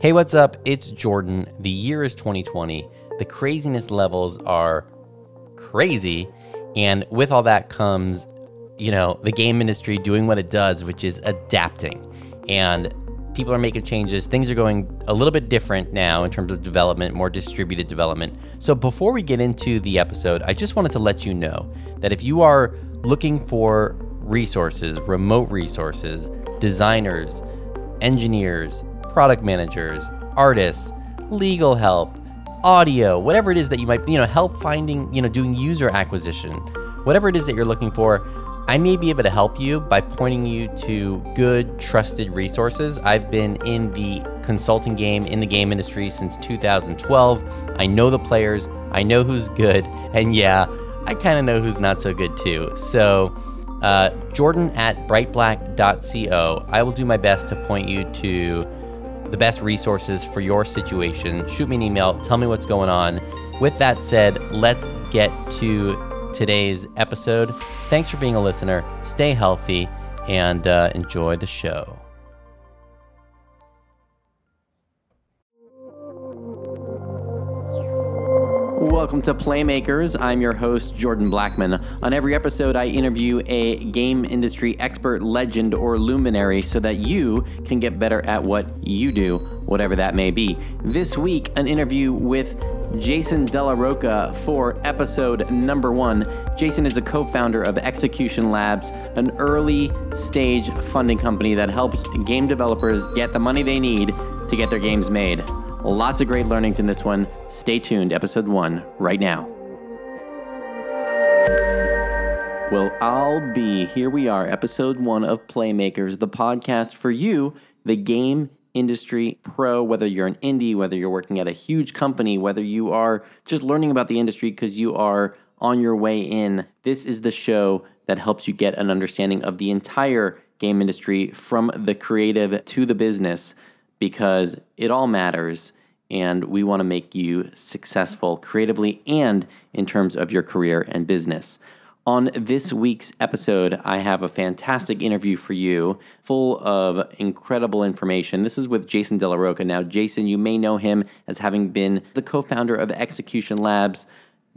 Hey, what's up? It's Jordan. The year is 2020. The craziness levels are crazy. And with all that comes, you know, the game industry doing what it does, which is adapting. And people are making changes. Things are going a little bit different now in terms of development, more distributed development. So before we get into the episode, I just wanted to let you know that if you are looking for resources, remote resources, designers, engineers, product managers, artists, legal help, audio, whatever it is that you might, you know, help finding, you know, doing user acquisition, whatever it is that you're looking for, I may be able to help you by pointing you to good, trusted resources. I've been in the consulting game, in the game industry since 2012. I know the players, I know who's good, and yeah, I kind of know who's not so good too. So, uh, Jordan at brightblack.co. I will do my best to point you to the best resources for your situation. Shoot me an email, tell me what's going on. With that said, let's get to today's episode. Thanks for being a listener. Stay healthy and uh, enjoy the show. Welcome to Playmakers. I'm your host, Jordan Blackman. On every episode, I interview a game industry expert, legend, or luminary so that you can get better at what you do, whatever that may be. This week, an interview with Jason Della Rocca for episode number one. Jason is a co founder of Execution Labs, an early stage funding company that helps game developers get the money they need to get their games made. Lots of great learnings in this one. Stay tuned, episode one, right now. Well, I'll be. Here we are, episode one of Playmakers, the podcast for you, the game industry pro, whether you're an indie, whether you're working at a huge company, whether you are just learning about the industry because you are on your way in. This is the show that helps you get an understanding of the entire game industry from the creative to the business because it all matters and we want to make you successful creatively and in terms of your career and business. On this week's episode, I have a fantastic interview for you, full of incredible information. This is with Jason Della Rocca. Now, Jason, you may know him as having been the co founder of Execution Labs.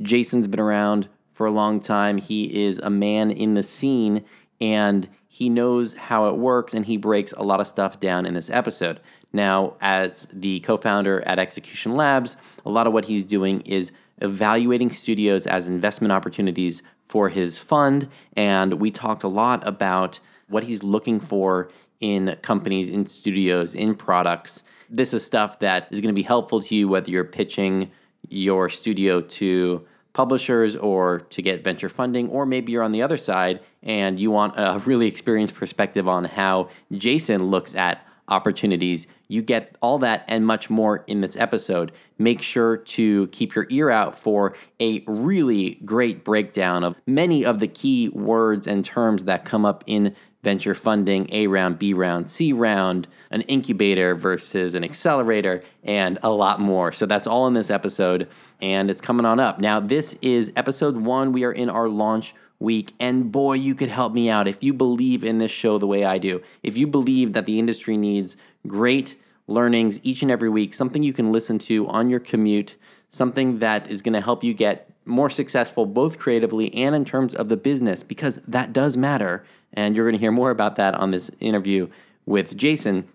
Jason's been around for a long time. He is a man in the scene and he knows how it works and he breaks a lot of stuff down in this episode. Now, as the co founder at Execution Labs, a lot of what he's doing is evaluating studios as investment opportunities for his fund. And we talked a lot about what he's looking for in companies, in studios, in products. This is stuff that is going to be helpful to you whether you're pitching your studio to publishers or to get venture funding, or maybe you're on the other side and you want a really experienced perspective on how Jason looks at opportunities. You get all that and much more in this episode. Make sure to keep your ear out for a really great breakdown of many of the key words and terms that come up in venture funding A round, B round, C round, an incubator versus an accelerator, and a lot more. So that's all in this episode, and it's coming on up. Now, this is episode one. We are in our launch week. And boy, you could help me out if you believe in this show the way I do. If you believe that the industry needs great learnings each and every week, something you can listen to on your commute, something that is going to help you get more successful both creatively and in terms of the business, because that does matter. And you're going to hear more about that on this interview with Jason.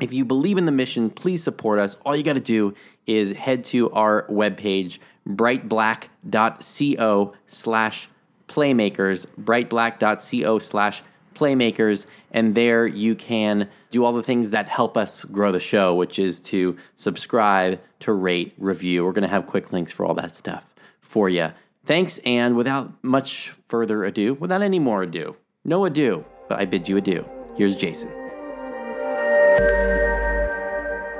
If you believe in the mission, please support us. All you got to do is head to our webpage, brightblack.co slash playmakers, brightblack.co slash playmakers. And there you can do all the things that help us grow the show, which is to subscribe, to rate, review. We're going to have quick links for all that stuff for you. Thanks. And without much further ado, without any more ado, no ado, but I bid you adieu. Here's Jason.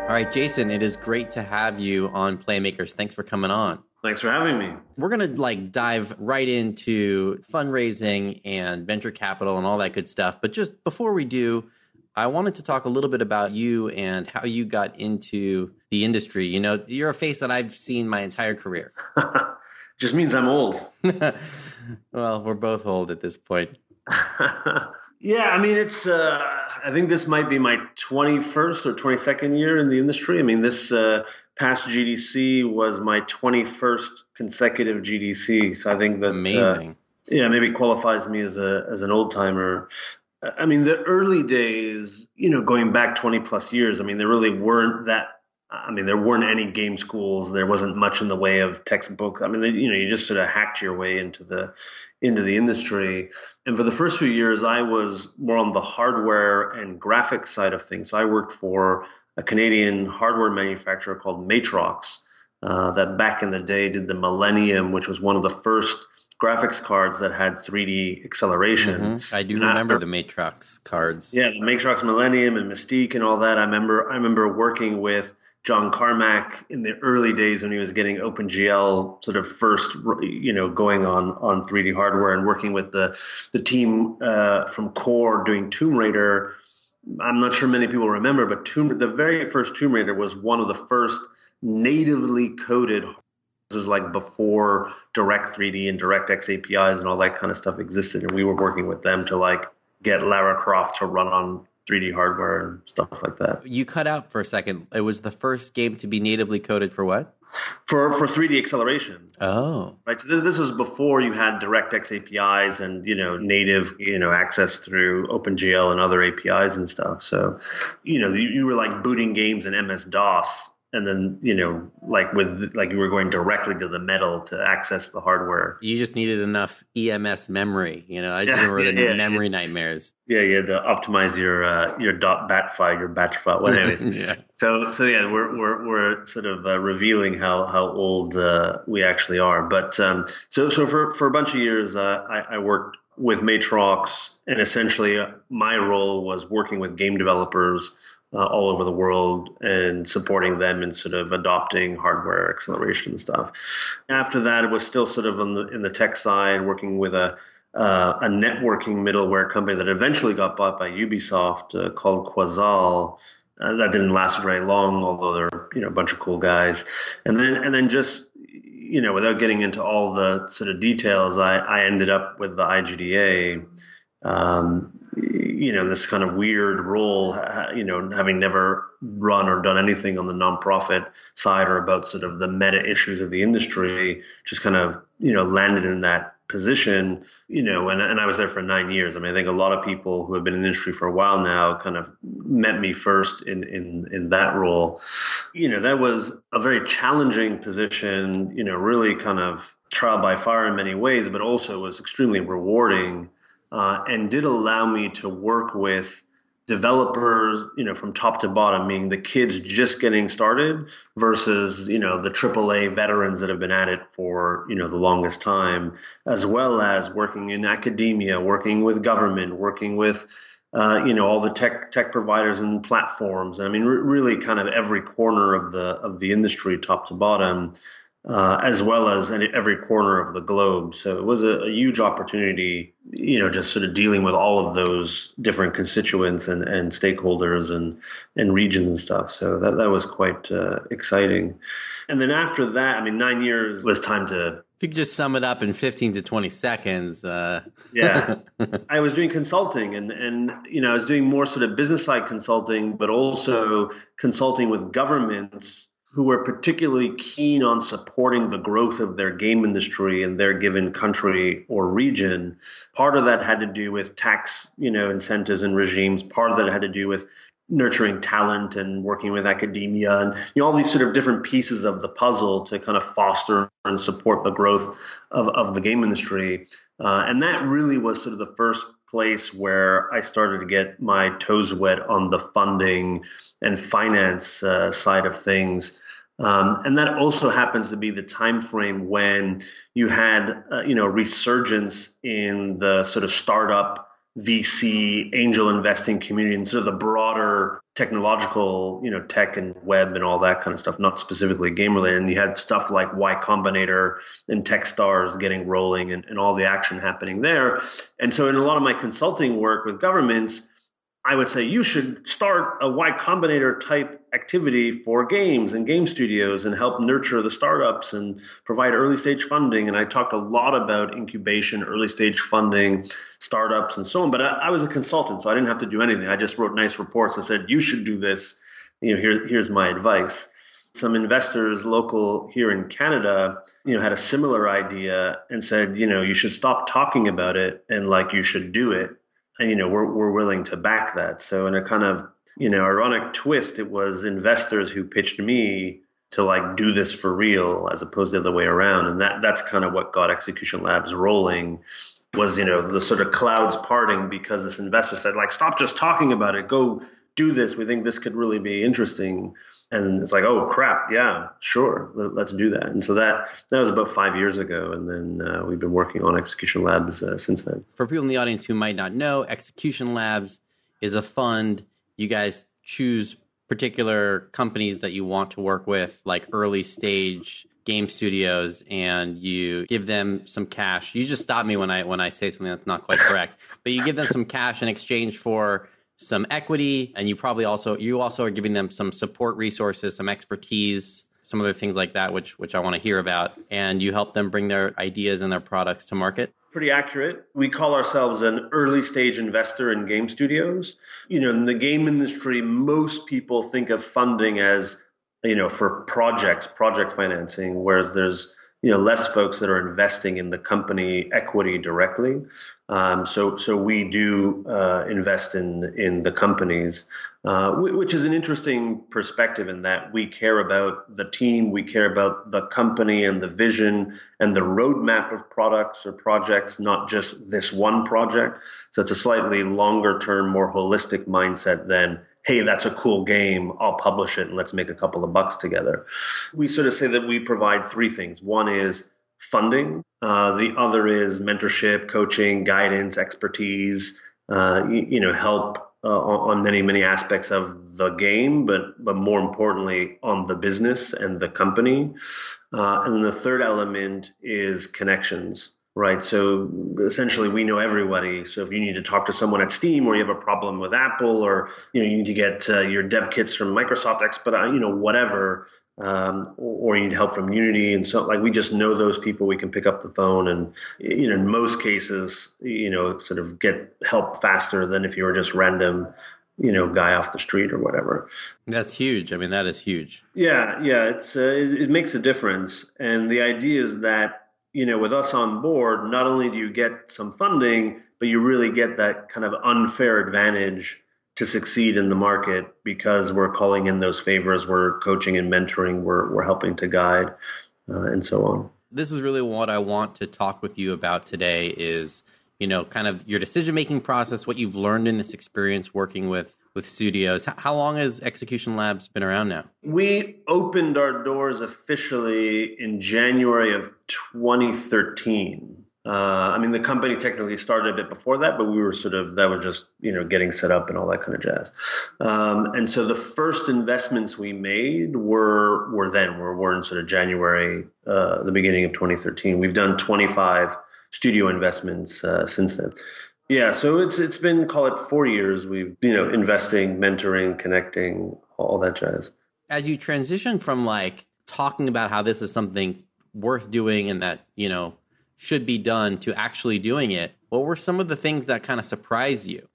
All right, Jason, it is great to have you on Playmakers. Thanks for coming on. Thanks for having me. We're going to like dive right into fundraising and venture capital and all that good stuff. But just before we do, I wanted to talk a little bit about you and how you got into the industry. You know, you're a face that I've seen my entire career. just means I'm old. well, we're both old at this point. Yeah, I mean, it's. Uh, I think this might be my 21st or 22nd year in the industry. I mean, this uh, past GDC was my 21st consecutive GDC. So I think that uh, amazing. Uh, yeah, maybe qualifies me as a as an old timer. I mean, the early days, you know, going back 20 plus years. I mean, there really weren't that I mean, there weren't any game schools. There wasn't much in the way of textbooks. I mean, you know, you just sort of hacked your way into the into the industry. And for the first few years, I was more on the hardware and graphics side of things. So I worked for a Canadian hardware manufacturer called Matrox, uh, that back in the day did the Millennium, which was one of the first graphics cards that had 3D acceleration. Mm-hmm. I do and remember after, the Matrox cards. Yeah, the Matrox Millennium and Mystique and all that. I remember I remember working with John Carmack in the early days when he was getting OpenGL sort of first, you know, going on on 3D hardware and working with the the team uh, from Core doing Tomb Raider. I'm not sure many people remember, but Tomb the very first Tomb Raider was one of the first natively coded. This was like before Direct 3D and DirectX APIs and all that kind of stuff existed, and we were working with them to like get Lara Croft to run on 3D hardware and stuff like that. You cut out for a second. It was the first game to be natively coded for what? For for 3D acceleration. Oh. Right. So this, this was before you had DirectX APIs and you know native you know access through OpenGL and other APIs and stuff. So you know you, you were like booting games in MS DOS and then you know like with like you were going directly to the metal to access the hardware. You just needed enough ems memory you know? I just remember the yeah, memory yeah. nightmares. Yeah you had to optimize your uh, your dot bat file your batch file. Whatever yeah. so so yeah we're we're, we're sort of uh, revealing how how old uh, we actually are. But um, so so for for a bunch of years uh, I, I worked with matrox and essentially uh, my role was working with game developers uh, all over the world and supporting them in sort of adopting hardware acceleration stuff. After that, it was still sort of on the, in the tech side, working with a uh, a networking middleware company that eventually got bought by Ubisoft uh, called Quazal. Uh, that didn't last very long, although they're you know a bunch of cool guys. And then and then just you know without getting into all the sort of details, I, I ended up with the IGDA. Um, you know this kind of weird role you know having never run or done anything on the nonprofit side or about sort of the meta issues of the industry just kind of you know landed in that position you know and, and i was there for nine years. I mean i think a lot of people who have been in the industry for a while now kind of met me first in in in that role. You know that was a very challenging position you know really kind of trial by fire in many ways but also was extremely rewarding uh, and did allow me to work with developers, you know, from top to bottom, meaning the kids just getting started versus, you know, the AAA veterans that have been at it for, you know, the longest time, as well as working in academia, working with government, working with, uh, you know, all the tech tech providers and platforms. I mean, really, kind of every corner of the of the industry, top to bottom uh, as well as in every corner of the globe. So it was a, a, huge opportunity, you know, just sort of dealing with all of those different constituents and, and stakeholders and, and regions and stuff. So that, that was quite uh, exciting. And then after that, I mean, nine years was time to. If you could just sum it up in 15 to 20 seconds. Uh... yeah. I was doing consulting and, and, you know, I was doing more sort of business side consulting, but also consulting with governments who were particularly keen on supporting the growth of their game industry in their given country or region. Part of that had to do with tax, you know, incentives and regimes. Part of that had to do with nurturing talent and working with academia and you know all these sort of different pieces of the puzzle to kind of foster and support the growth of, of the game industry. Uh, and that really was sort of the first place where I started to get my toes wet on the funding and finance uh, side of things. Um, and that also happens to be the time frame when you had, uh, you know, resurgence in the sort of startup VC angel investing community and sort of the broader technological, you know, tech and web and all that kind of stuff, not specifically game related. And you had stuff like Y Combinator and Techstars getting rolling and, and all the action happening there. And so in a lot of my consulting work with governments, I would say you should start a Y Combinator type activity for games and game studios and help nurture the startups and provide early stage funding. And I talked a lot about incubation, early stage funding, startups, and so on. But I, I was a consultant, so I didn't have to do anything. I just wrote nice reports that said, you should do this. You know, here, here's my advice. Some investors local here in Canada, you know, had a similar idea and said, you know, you should stop talking about it and like you should do it you know we're we're willing to back that. So in a kind of you know ironic twist, it was investors who pitched me to like do this for real as opposed to the other way around, and that that's kind of what got Execution Labs rolling. Was you know the sort of clouds parting because this investor said like stop just talking about it, go do this. We think this could really be interesting and it's like oh crap. Yeah sure. Let's do that. And so that that was about five years ago. And then uh, we've been working on execution labs uh, since then. For people in the audience who might not know execution labs is a fund you guys choose particular companies that you want to work with like early stage game studios and you give them some cash. You just stop me when i when i say something that's not quite correct but you give them some cash in exchange for some equity and you probably also you also are giving them some support resources some expertise some other things like that which which i want to hear about. And you help them bring their ideas and their products to market? Pretty accurate. We call ourselves an early stage investor in game studios. You know in the game industry most people think of funding as you know for projects project financing whereas there's you know less folks that are investing in the company equity directly. Um, so so we do uh, invest in in the companies, uh, which is an interesting perspective in that we care about the team, we care about the company and the vision and the roadmap of products or projects, not just this one project. So it's a slightly longer term, more holistic mindset than hey, that's a cool game. I'll publish it and let's make a couple of bucks together. We sort of say that we provide three things. One is funding, uh, the other is mentorship, coaching, guidance, expertise, uh, you, you, know, help. Uh, on many many aspects of the game, but but more importantly on the business and the company, uh, and then the third element is connections right? So essentially, we know everybody. So if you need to talk to someone at Steam, or you have a problem with Apple, or you know you need to get uh, your dev kits from Microsoft Expedite, you know whatever, um, or you need help from Unity, and so like we just know those people. We can pick up the phone, and you know in most cases, you know sort of get help faster than if you were just random you know guy off the street or whatever that's huge i mean that is huge yeah yeah it's uh, it, it, makes a difference and the idea is that you know, with us on board, not only do you get some funding, but you really get that kind of unfair advantage to succeed in the market because we're calling in those favors, we're coaching and mentoring, we're, we're helping to guide, uh, and so on. This is really what I want to talk with you about today is, you know, kind of your decision making process, what you've learned in this experience working with with studios. How long has Execution Labs been around now? We opened our doors officially in January of 2013. Uh, I mean, the company technically started a bit before that, but we were sort of that was just you know getting set up and all that kind of jazz. Um, and so the first investments we made were were then were, were in sort of January, uh, the beginning of 2013. We've done 25 studio investments uh, since then. Yeah, so it's it's been call it four years. We've you know investing, mentoring, connecting, all that jazz. As you transition from like talking about how this is something worth doing and that you know should be done to actually doing it, what were some of the things that kind of surprised you?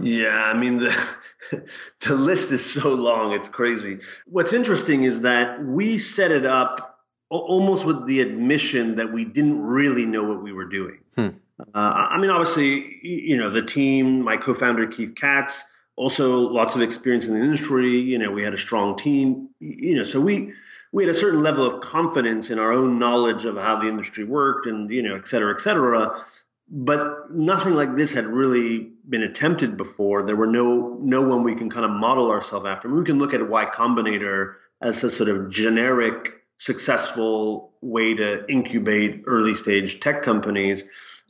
Yeah, I mean the the list is so long, it's crazy. What's interesting is that we set it up almost with the admission that we didn't really know what we were doing. Hmm. Uh, I mean, obviously, you know, the team, my co-founder Keith Katz, also lots of experience in the industry. You know, we had a strong team. You know, so we we had a certain level of confidence in our own knowledge of how the industry worked, and you know, et cetera, et cetera. But nothing like this had really been attempted before. There were no no one we can kind of model ourselves after. I mean, we can look at Y Combinator as a sort of generic successful way to incubate early stage tech companies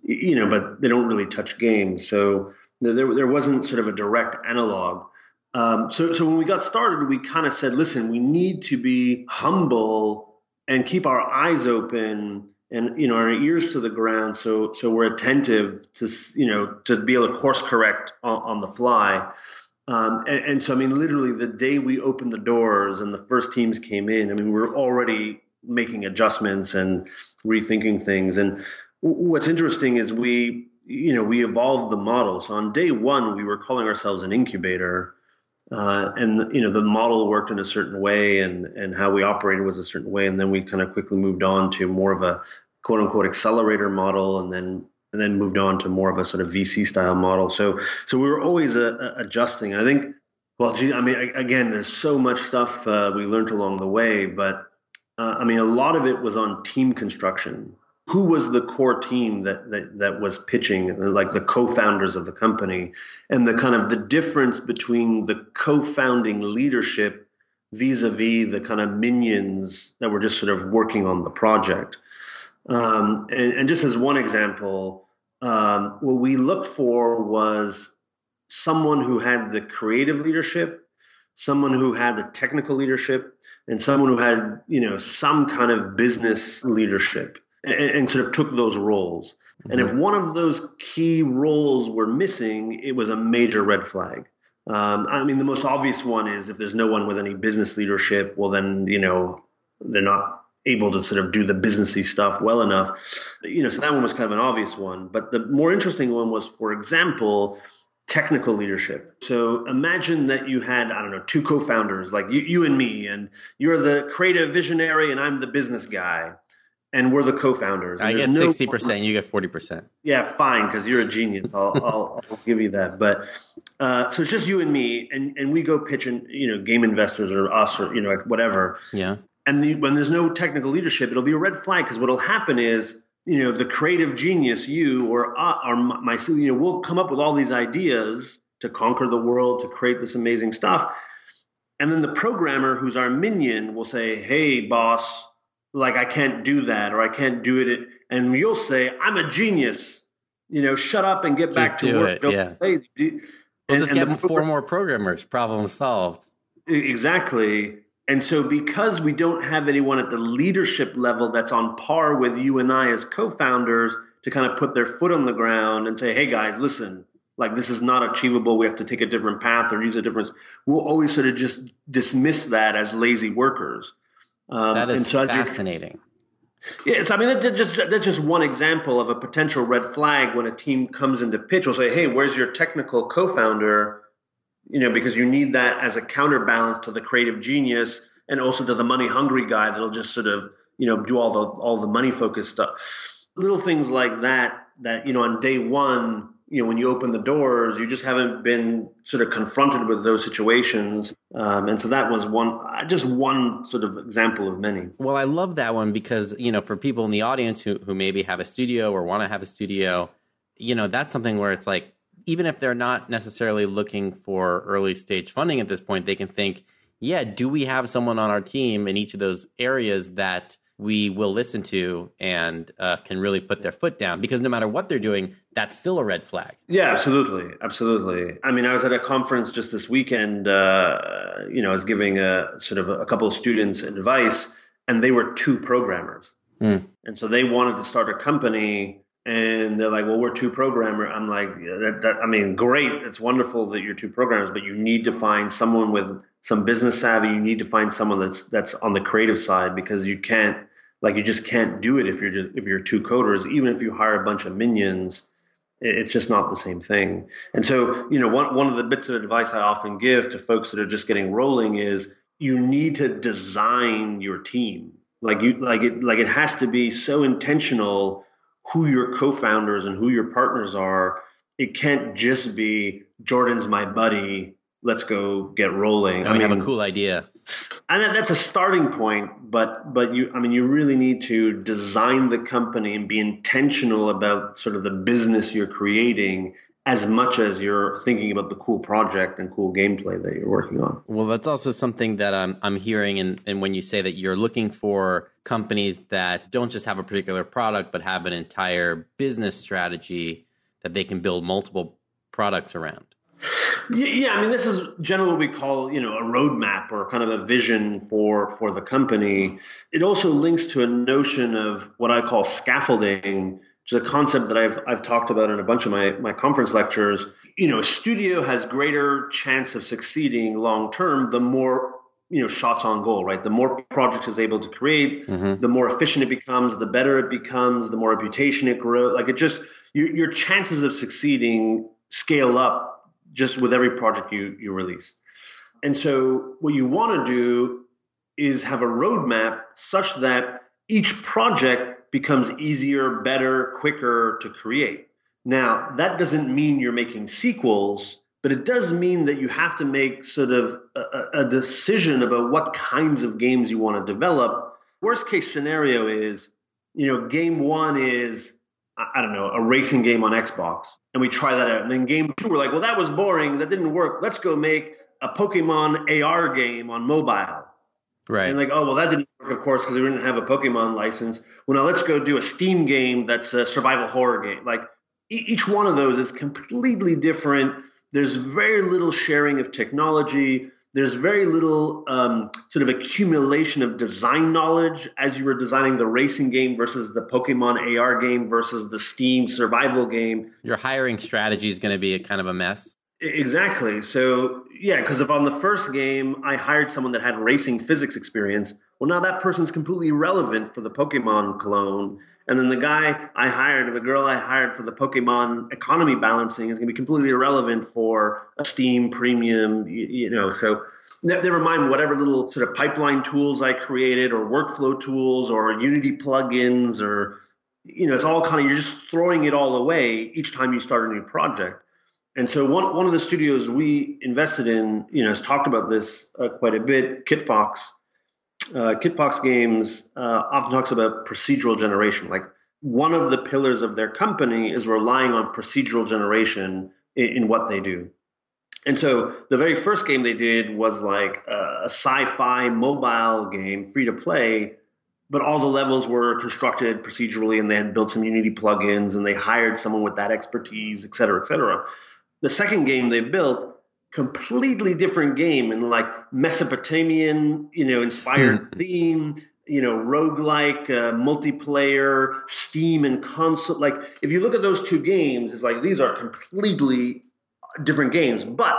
you know, but they don't really touch games. So there, there wasn't sort of a direct analog. Um, so, so when we got started, we kind of said, listen, we need to be humble and keep our eyes open and you know our ears to the ground so so we're attentive to you know to be able to course correct on, on the fly um, and, and, so i mean literally the day we opened the doors and the first teams came in i mean we are already making adjustments and rethinking things and what's interesting is we you know we evolved the model. So on day one we were calling ourselves an incubator uh, and you know the model worked in a certain way and and how we operated was a certain way. And then we kind of quickly moved on to more of a quote unquote accelerator model and then and then moved on to more of a sort of VC style model. So so we were always uh, uh, adjusting. And I think well I mean again there's so much stuff uh, we learned along the way but uh, I mean a lot of it was on team construction who was the core team that, that that was pitching like the co-founders of the company and the kind of the difference between the co-founding leadership vis-a-vis the kind of minions that were just sort of working on the project. Um, and, and, just as one example um, what we looked for was someone who had the creative leadership someone who had the technical leadership and someone who had you know some kind of business leadership and, and sort of took those roles. Mm-hmm. And if mm-hmm. one of those key roles were missing, it was a major red flag. Um, I mean, the most obvious one is if there's no one with any business leadership, well, then, you know, they're not able to sort of do the businessy stuff well enough. You know, so that one was kind of an obvious one. But the more interesting one was, for example, technical leadership. So imagine that you had, I don't know, two co-founders like you, you and me, and you're the creative visionary and I'm the business guy and we're the co-founders. I get sixty percent. You get forty percent. Yeah, fine, because you're a genius. I'll, I'll, I'll, give you that. But uh, so it's just you and me, and and we go pitch pitching, you know, game investors or us or you know, like whatever. Yeah. And the, when there's no technical leadership, it'll be a red flag because what'll happen is, you know, the creative genius, you or uh, or my, you know, we'll come up with all these ideas to conquer the world, to create this amazing stuff, and then the programmer, who's our minion, will say, "Hey, boss." Like I can't do that or I can't do it. And you'll say, I'm a genius. You know, shut up and get back to work. It, Don't yeah. lazy. We'll and, just get four more programmers. Problem solved. Exactly. And so, because we don't have anyone at the leadership level that's on par with you and I as co founders to kind of put their foot on the ground and say, hey guys, listen, like this is not achievable. We have to take a different path or use a different. We'll always sort of just dismiss that as lazy workers. Um, that is so fascinating. Yes, I mean that, just that's just one example of a potential red flag when a team comes into pitch. Will say, "Hey, where's your technical co-founder?" You know, because you need that as a counterbalance to the creative genius and also to the money-hungry guy that'll just sort of you know do all the all the money-focused stuff. Little things like that that you know on day one you know when you open the doors you just haven't been sort of confronted with those situations. Um, and so that was one just one sort of example of many. Well i love that one because you know for people in the audience who, who maybe have a studio or want to have a studio you know that's something where it's like even if they're not necessarily looking for early stage funding at this point they can think yeah do we have someone on our team in each of those areas that we will listen to and uh, can really put their foot down because no matter what they're doing, that's still a red flag. Yeah, absolutely, absolutely. I mean, I was at a conference just this weekend. Uh, you know, I was giving a sort of a couple of students advice, and they were two programmers, mm. and so they wanted to start a company. And they're like, "Well, we're two programmer." I'm like, that, that, "I mean, great. It's wonderful that you're two programmers, but you need to find someone with some business savvy. You need to find someone that's that's on the creative side because you can't like you just can't do it if you're just if you're two coders. Even if you hire a bunch of minions, it's just not the same thing. And so, you know, one one of the bits of advice I often give to folks that are just getting rolling is you need to design your team. Like you like it like it has to be so intentional who your co-founders and who your partners are. It can't just be Jordan's my buddy let's go get rolling. I, mean, have a cool idea. And that's a starting point, but but you, I mean, you really need to design the company and be intentional about sort of the business you're creating as much as you're thinking about the cool project and cool gameplay that you're working on. Well, that's also something that I'm I'm hearing, and and when you say that you're looking for companies that don't just have a particular product but have an entire business strategy that they can build multiple products around. Yeah, I mean, this is generally what we call, you know, a roadmap or kind of a vision for for the company. It also links to a notion of what I call scaffolding, which is a concept that I've I've talked about in a bunch of my my conference lectures. You know, a studio has greater chance of succeeding long term the more you know shots on goal right the more projects is able to create mm-hmm. the more efficient it becomes the better it becomes the more reputation it grows like it just your, your chances of succeeding scale up just with every project you you release and so what you want to do is have a roadmap such that each project becomes easier better quicker to create now that doesn't mean you're making sequels but it does mean that you have to make sort of a, a decision about what kinds of games you want to develop. Worst case scenario is, you know, game one is I don't know, a racing game on Xbox, and we try that out. And then game two, we're like, well, that was boring. That didn't work. Let's go make a Pokemon AR game on mobile. Right. And like, oh, well, that didn't work, of course, because we didn't have a Pokemon license. Well, now let's go do a Steam game that's a survival horror game. Like, each one of those is completely different there's very little sharing of technology. There's very little um, sort of accumulation of design knowledge as you were designing the racing game versus the Pokemon AR game versus the Steam survival game. Your hiring strategy is going to be a kind of a mess. Exactly. So, yeah, because if on the first game I hired someone that had racing physics experience, well, now that person's completely irrelevant for the Pokemon clone. And then the guy I hired, or the girl I hired for the Pokemon economy balancing is going to be completely irrelevant for a Steam premium, you, you know. So never mind whatever little sort of pipeline tools I created or workflow tools or Unity plugins or, you know, it's all kind of, you're just throwing it all away each time you start a new project. And so one, one of the studios we invested in, you know, has talked about this uh, quite a bit, Kitfox uh, Kitfox Games uh, often talks about procedural generation. Like one of the pillars of their company is relying on procedural generation in, in what they do. And so the very first game they did was like a, a sci-fi mobile game, free to play, but all the levels were constructed procedurally, and they had built some Unity plugins, and they hired someone with that expertise, et cetera, et cetera. The second game they built completely different game and like Mesopotamian, you know, inspired hmm. theme, you know, roguelike, uh, multiplayer, Steam and console. Like, if you look at those two games, it's like these are completely different games. But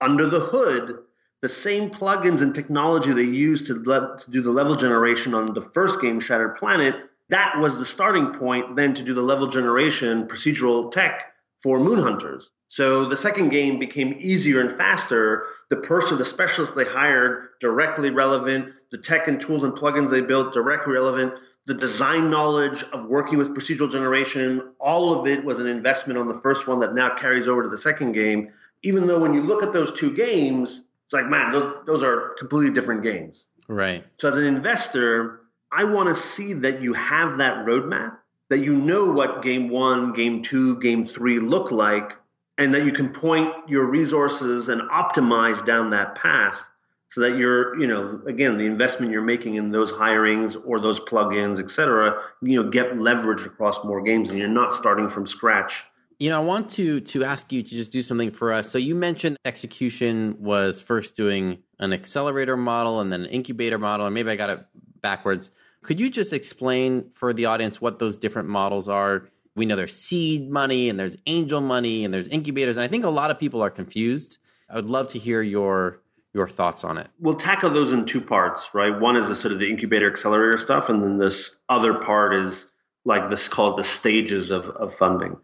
under the hood, the same plugins and technology they used to, le- to do the level generation on the first game, Shattered Planet, that was the starting point then to do the level generation procedural tech for Moon Hunters. So the second game became easier and faster. The person, the specialist they hired, directly relevant. The tech and tools and plugins they built, directly relevant. The design knowledge of working with procedural generation, all of it was an investment on the first one that now carries over to the second game. Even though when you look at those two games, it's like, man, those, those are completely different games. Right. So as an investor, I want to see that you have that roadmap, that you know what game one, game two, game three look like and that you can point your resources and optimize down that path so that you're you know again the investment you're making in those hirings or those plugins et cetera you know get leverage across more games and you're not starting from scratch. You know i want to to ask you to just do something for us. So you mentioned execution was first doing an accelerator model and then an incubator model and maybe i got it backwards could you just explain for the audience what those different models are? We know there's seed money and there's angel money and there's incubators and i think a lot of people are confused. I would love to hear your your thoughts on it. We'll tackle those in two parts right? One is the sort of the incubator accelerator stuff and then this other part is like this called the stages of, of funding.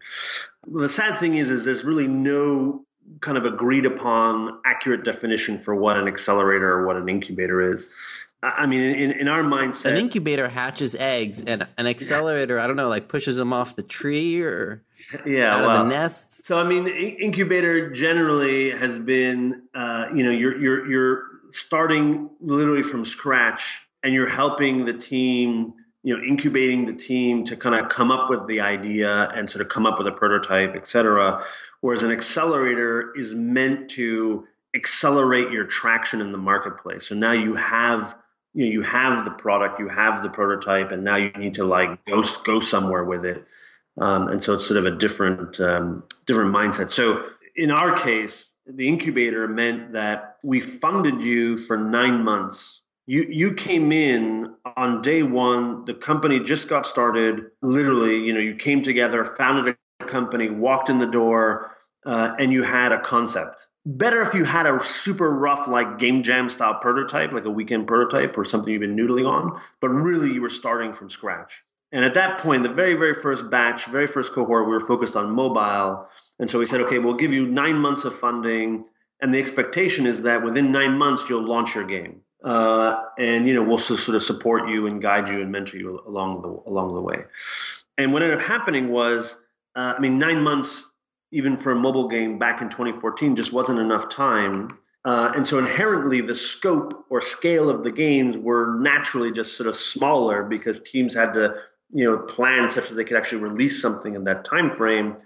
The sad thing is is there's really no kind of agreed upon accurate definition for what an accelerator or what an incubator is I mean, in, in our mindset, an incubator hatches eggs, and an accelerator, I don't know, like pushes them off the tree or yeah, out well, of the nest. So, I mean, incubator generally has been, uh, you know, you're you're you're starting literally from scratch, and you're helping the team, you know, incubating the team to kind of come up with the idea and sort of come up with a prototype, et cetera. Whereas an accelerator is meant to accelerate your traction in the marketplace. So now you have you know you have the product, you have the prototype, and now you need to like go go somewhere with it. Um, and so it's sort of a different um, different mindset. So in our case, the incubator meant that we funded you for nine months. You you came in on day one. The company just got started. Literally, you know, you came together, founded a company, walked in the door, uh, and you had a concept. Better if you had a super rough, like game jam style prototype, like a weekend prototype or something you've been noodling on. But really, you were starting from scratch. And at that point, the very, very first batch, very first cohort, we were focused on mobile. And so we said, okay, we'll give you nine months of funding. And the expectation is that within nine months, you'll launch your game. Uh, and, you know, we'll sort of support you and guide you and mentor you along the, along the way. And what ended up happening was, uh, I mean, nine months, even for a mobile game back in 2014, just wasn't enough time. Uh, and so inherently, the scope or scale of the games were naturally just sort of smaller because teams had to you know plan such that they could actually release something in that time frame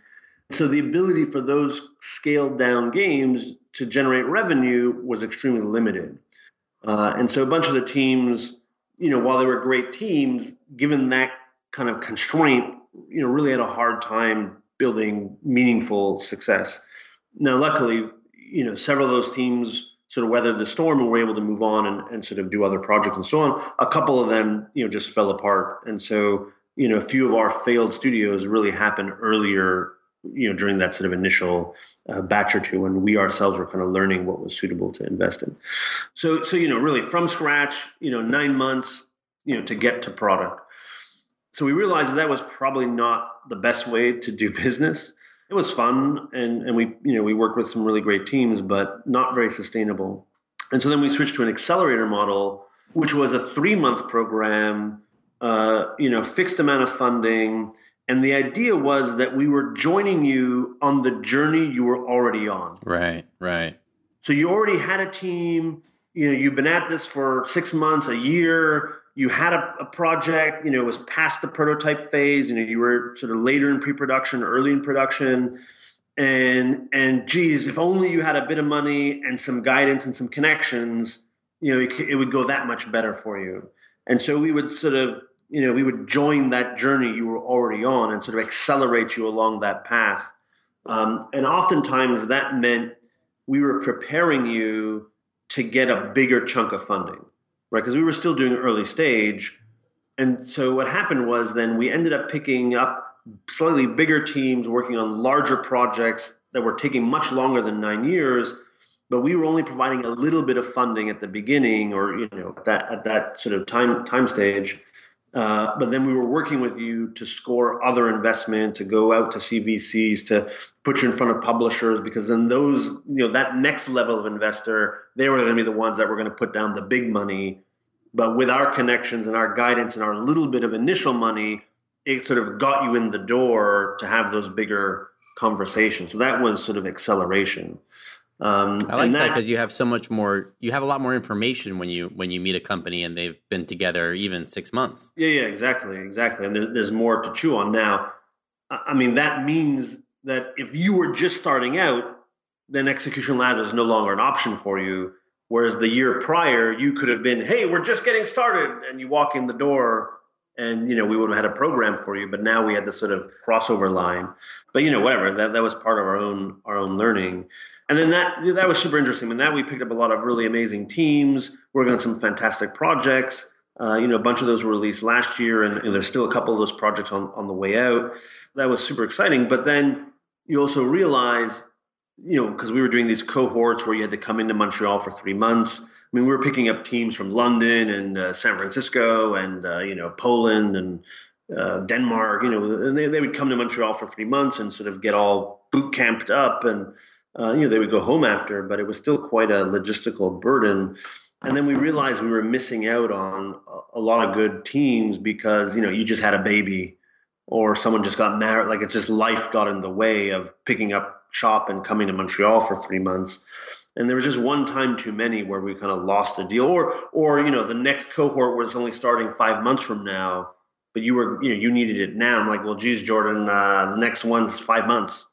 so the ability for those scaled down games to generate revenue was extremely limited uh, and so a bunch of the teams you know while they were great teams given that kind of constraint you know really had a hard time building meaningful success now luckily you know several of those teams sort of weathered the storm and were able to move on and, and sort of do other projects and so on. A couple of them, you know, just fell apart. And so, you know, a few of our failed studios really happened earlier, you know, during that sort of initial uh, batch or two when we ourselves were kind of learning what was suitable to invest in. So, so, you know, really from scratch, you know, nine months, you know, to get to product. So we realized that, that was probably not the best way to do business. It was fun and and we you know we worked with some really great teams but not very sustainable. And so then we switched to an accelerator model which was a three month program uh, you know fixed amount of funding. And the idea was that we were joining you on the journey you were already on. Right right. So you already had a team. You know you've been at this for six months a year you had a, a, project, you know, it was past the prototype phase, you know, you were sort of later in pre-production, early in production, and and geez, if only you had a bit of money and some guidance and some connections, you know, it, it would go that much better for you. And so we would sort of, you know, we would join that journey you were already on and sort of accelerate you along that path. Um, and oftentimes that meant we were preparing you to get a bigger chunk of funding right? Because we were still doing early stage. And so what happened was then we ended up picking up slightly bigger teams working on larger projects that were taking much longer than nine years. But we were only providing a little bit of funding at the beginning, or you know, at that at that sort of time time stage. Uh, but then we were working with you to score other investment, to go out to CVCs, to put you in front of publishers, because then those, you know, that next level of investor, they were going to be the ones that were going to put down the big money. But with our connections and our guidance and our little bit of initial money, it sort of got you in the door to have those bigger conversations. So that was sort of acceleration. Um, I like that because you have so much more. You have a lot more information when you when you meet a company and they've been together even six months. Yeah, yeah, exactly, exactly. And there, there's more to chew on now. I mean, that means that if you were just starting out, then execution lab is no longer an option for you. Whereas the year prior, you could have been, hey, we're just getting started, and you walk in the door, and you know we would have had a program for you. But now we had this sort of crossover line. But you know, whatever. That that was part of our own our own learning and then that that was super interesting. And that we picked up a lot of really amazing teams, working on some fantastic projects. Uh, you know, a bunch of those were released last year, and, and, there's still a couple of those projects on, on the way out. That was super exciting. But then you also realize, you know, because we were doing these cohorts where you had to come into Montreal for three months. I mean, we were picking up teams from London and uh, San Francisco and uh, you know Poland and uh, Denmark. You know, and they, they would come to Montreal for three months and sort of get all boot camped up and uh, you know, they would go home after, but it was still quite a logistical burden. And then we realized we were missing out on a lot of good teams because, you know, you just had a baby or someone just got married. Like it's just life got in the way of picking up shop and coming to Montreal for three months. And there was just one time too many where we kind of lost a deal, or, or you know, the next cohort was only starting five months from now, but you were, you know, you needed it now. I'm like, well, geez, Jordan, uh, the next one's five months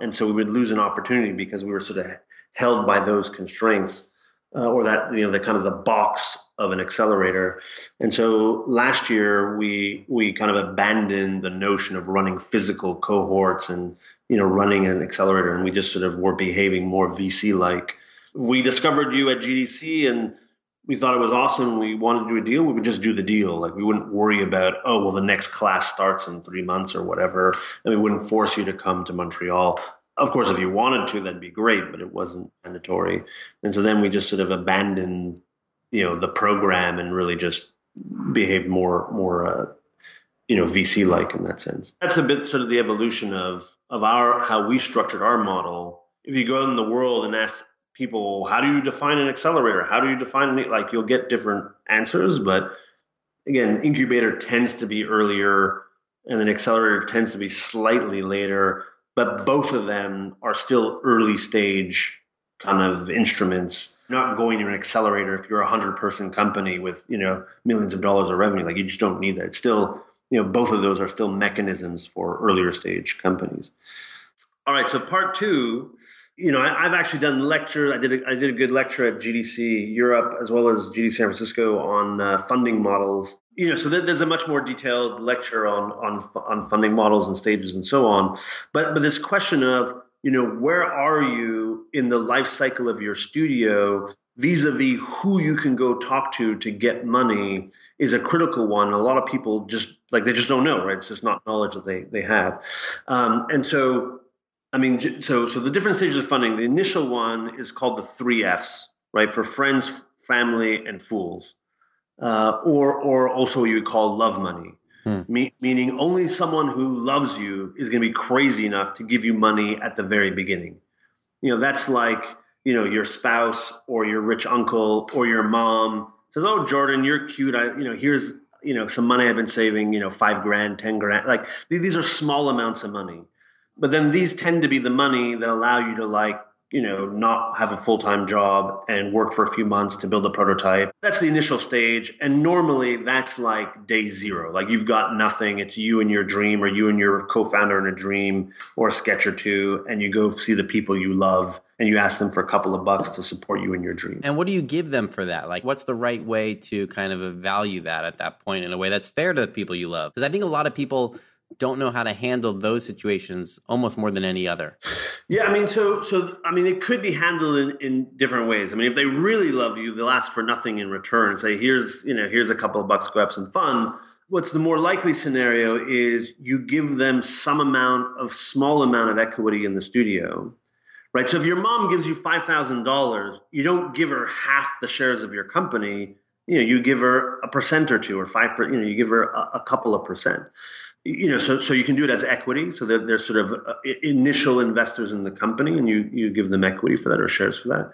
and so we would lose an opportunity because we were sort of held by those constraints. Uh, or that you know the kind of the box of an accelerator. And so last year we we kind of abandoned the notion of running physical cohorts and you know running an accelerator, and we just sort of were behaving more VC like. We discovered you at GDC and we thought it was awesome. We wanted to do a deal. We would just do the deal. Like we wouldn't worry about, oh, well, the next class starts in three months or whatever. And we wouldn't force you to come to Montreal. Of course, if you wanted to, that'd be great, but it wasn't mandatory. And so then we just sort of abandoned you know the program and really just behaved more more uh, you know VC like in that sense. That's a bit sort of the evolution of of our how we structured our model. If you go out in the world and ask people how do you define an accelerator, how do you define it, like you'll get different answers, but again, incubator tends to be earlier and then accelerator tends to be slightly later, but both of them are still early stage kind of instruments not going to an accelerator if you're a hundred person company with you know millions of dollars of revenue. Like you just don't need that. It's still you know both of those are still mechanisms for earlier stage companies. All right so part two you know I, have actually done lectures. I did a, i did a good lecture at gdc europe as well as gdc san francisco on uh, funding models you know so there's a much more detailed lecture on on on funding models and stages and so on but but this question of you know, where are you in the life cycle of your studio vis-a-vis who you can go talk to to get money is a critical one. A lot of people just like they just don't know, right? It's just not knowledge that they they have, um, and so I mean, so so the different stages of funding. The initial one is called the three Fs, right? For friends, family, and fools, uh, or or also what you would call love money. Hmm. Me- meaning only someone who loves you is going to be crazy enough to give you money at the very beginning. You know, that's like, you know, your spouse or your rich uncle or your mom says, "Oh, Jordan, you're cute. I, you know, here's, you know, some money I've been saving. You know, five grand, ten grand. Like these are small amounts of money, but then these tend to be the money that allow you to like you know, not have a full time job and work for a few months to build a prototype. That's the initial stage. And normally that's like day zero. Like you've got nothing. It's you and your dream, or you and your co founder in a dream, or a sketch or two. And you go see the people you love and you ask them for a couple of bucks to support you in your dream. And what do you give them for that? Like, what's the right way to kind of value that at that point in a way that's fair to the people you love? Because I think a lot of people don't know how to handle those situations almost more than any other. Yeah, I mean, so so I mean, it could be handled in, in different ways. I mean, if they really love you, they'll ask for nothing in return and say, "Here's you know, here's a couple of bucks, go have some fun." What's the more likely scenario is you give them some amount of small amount of equity in the studio, right? So if your mom gives you five thousand dollars, you don't give her half the shares of your company. You know, you give her a percent or two or five. You know, you give her a, a couple of percent you know, so so you can do it as equity, so that they're sort of uh, initial investors in the company, and you you give them equity for that or shares for that,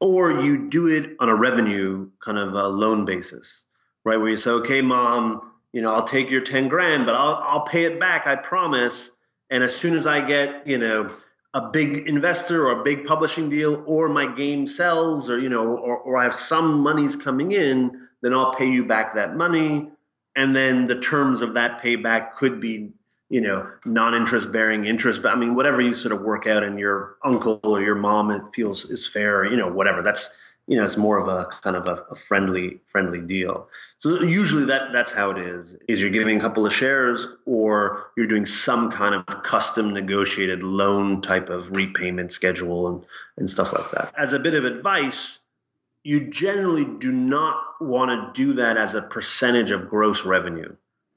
or you do it on a revenue kind of a loan basis, right? Where you say, okay, mom, you know, I'll take your ten grand, but I'll I'll pay it back, I promise. And as soon as I get, you know, a big investor or a big publishing deal, or my game sells, or you know, or or I have some monies coming in, then I'll pay you back that money and then the terms of that payback could be you know non-interest bearing interest but i mean whatever you sort of work out and your uncle or your mom it feels is fair you know whatever. That's you know it's more of a kind of a, a, friendly friendly deal. So usually that that's how it is is you're giving a couple of shares or you're doing some kind of custom negotiated loan type of repayment schedule and and stuff like that. As a bit of advice you generally do not want to do that as a percentage of gross revenue,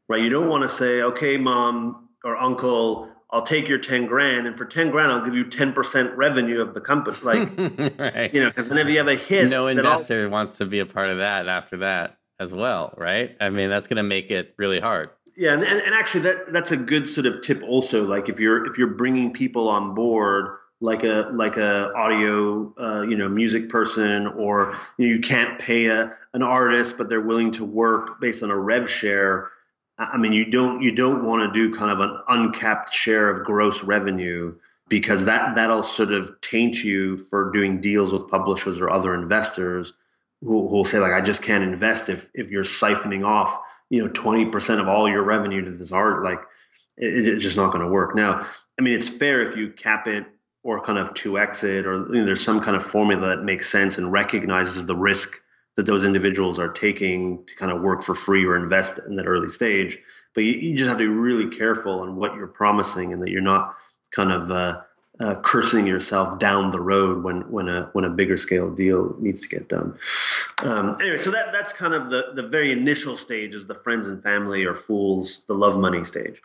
right? You don't want to say, okay, mom or uncle, I'll take your 10 grand and for 10 grand, I'll give you 10% revenue of the company. Like, right. you know, because then if you have a hit, no investor wants to be a part of that after that as well, right? I mean, that's going to make it really hard. Yeah. And, and actually that, that's a good sort of tip also. Like if you're, if you're bringing people on board, like a like a audio uh, you know music person or you, know, you can't pay a, an artist but they're willing to work based on a rev share i mean you don't you don't want to do kind of an uncapped share of gross revenue because that that'll sort of taint you for doing deals with publishers or other investors who will say like i just can't invest if if you're siphoning off you know 20% of all your revenue to this art. Like it, it's just not going to work. Now i mean it's fair if you cap it or kind of to exit, or you know, there's some kind of formula that makes sense and recognizes the risk that those individuals are taking to kind of work for free or invest in that early stage. But you, you just have to be really careful on what you're promising and that you're not kind of uh, uh, cursing yourself down the road when when a when a bigger scale deal needs to get done. Um, anyway, so that that's kind of the the very initial stage is the friends and family or fools, the love money stage.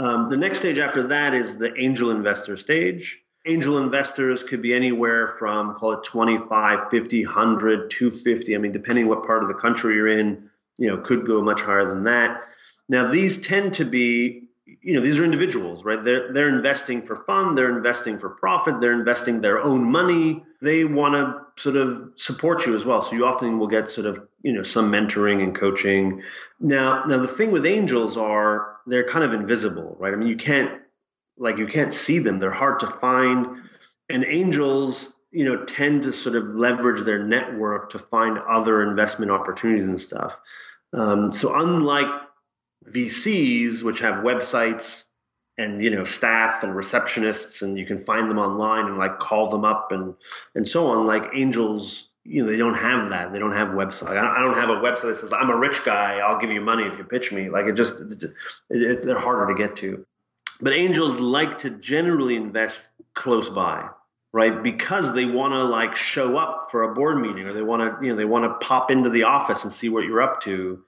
Um, the next stage after that is the angel investor stage. Angel investors could be anywhere from call it 25, 50, 100, 250. I mean, depending what part of the country you're in, you know, could go much higher than that. Now, these tend to be you know these are individuals right? They're they're investing for fun they're investing for profit they're investing their own money. They want to sort of support you as well. So you often will get sort of you know some mentoring and coaching. Now now the thing with angels are they're kind of invisible right? I mean you can't like you can't see them they're hard to find and angels you know tend to sort of leverage their network to find other investment opportunities and stuff um, so unlike VCs, which have websites and you know staff and receptionists, and you can find them online and like call them up and and so on. Like angels, you know, they don't have that. They don't have website. I don't have a website that says I'm a rich guy. I'll give you money if you pitch me. Like it just it, it, they're harder to get to. But angels like to generally invest close by right because they want to like show up for a board meeting or they want to you know they want to pop into the office and see what you're up to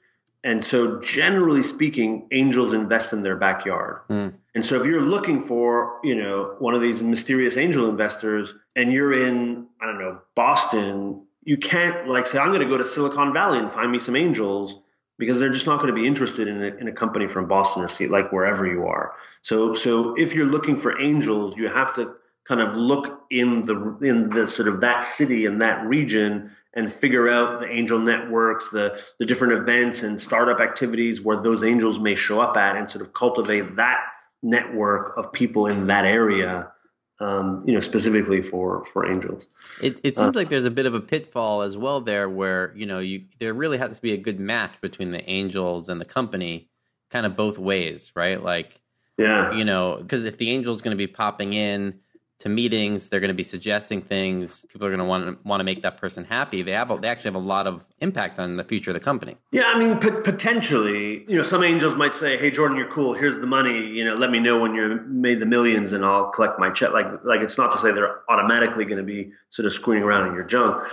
and so, generally speaking, angels invest in their backyard. Mm. And so, if you're looking for, you know, one of these mysterious angel investors, and you're in, I don't know, Boston, you can't like say, I'm going to go to Silicon Valley and find me some angels because they're just not going to be interested in a, in a company from Boston or see like wherever you are. So, so if you're looking for angels, you have to kind of look in the in the sort of that city and that region and figure out the angel networks, the the different events and startup activities where those angels may show up at, and sort of cultivate that network of people in that area. Um, you know, specifically for for angels. It, it seems uh, like there's a bit of a pitfall as well there, where you know you there really has to be a good match between the angels and the company, kind of both ways, right? Like, yeah, you know, because if the angel's going to be popping in to meetings. They're going to be suggesting things. People are going to want to want to make that person happy. They have a, they actually have a lot of impact on the future of the company. Yeah, I mean p- potentially, you know, some angels might say, "Hey, Jordan, you're cool. Here's the money. You know, let me know when you're made the millions, and I'll collect my check." Like like it's not to say they're automatically going to be sort of screwing around in your junk.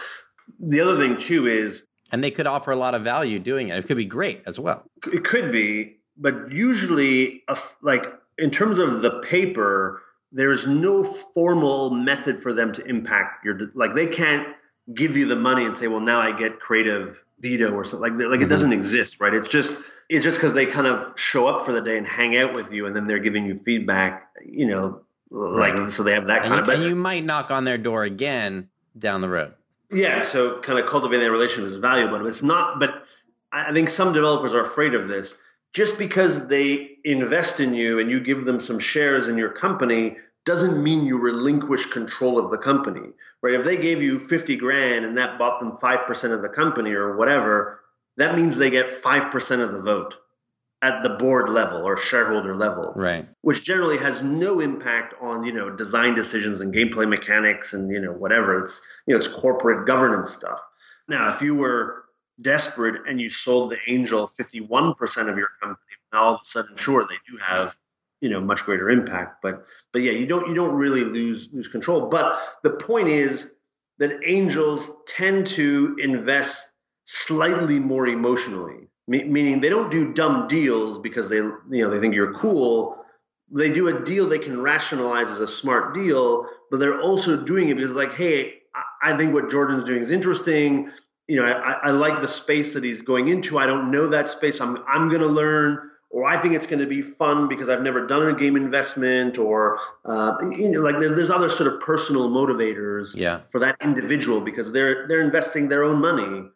The other thing too is, and they could offer a lot of value doing it. It could be great as well. It could be, but usually, like in terms of the paper there's no formal method for them to impact your like they can't give you the money and say well now i get creative veto or something like like mm-hmm. it doesn't exist right it's just it's just because they kind of show up for the day and hang out with you and then they're giving you feedback you know like right. so they have that kind you, of but, and you might knock on their door again down the road yeah so kind of cultivating that relationship is valuable but it's not but i think some developers are afraid of this just because they invest in you and you give them some shares in your company doesn't mean you relinquish control of the company, right? If they gave you 50 grand and that bought them 5% of the company or whatever, that means they get 5% of the vote at the board level or shareholder level. Right. Which generally has no impact on, you know, design decisions and gameplay mechanics and, you know, whatever. It's, you know, it's corporate governance stuff. Now, if you were desperate and you sold the angel 51% of your company, now all of a sudden, sure, they do have you know much greater impact but but yeah you don't you don't really lose lose control. But the point is that angels tend to invest slightly more emotionally meaning they don't do dumb deals because they you know they think you're cool. They do a deal they can rationalize as a smart deal but they're also doing it because like hey i think what jordan's doing is interesting you know I, I like the space that he's going into i don't know that space i'm i'm going to learn or I think it's going to be fun because I've never done a game investment, or uh, you know, like there's, there's other sort of personal motivators yeah. for that individual because they're they're investing their own money,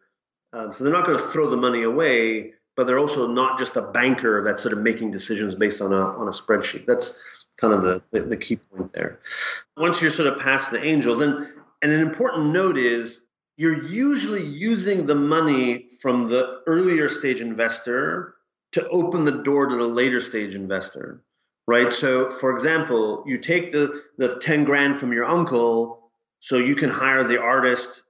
um, so they're not going to throw the money away, but they're also not just a banker that's sort of making decisions based on a on a spreadsheet. That's kind of the, the, the key point there. Once you're sort of past the angels, and and an important note is you're usually using the money from the earlier stage investor to open the door to the later stage investor. right? So, for example, you take the, the 10 grand from your uncle so you can hire the artist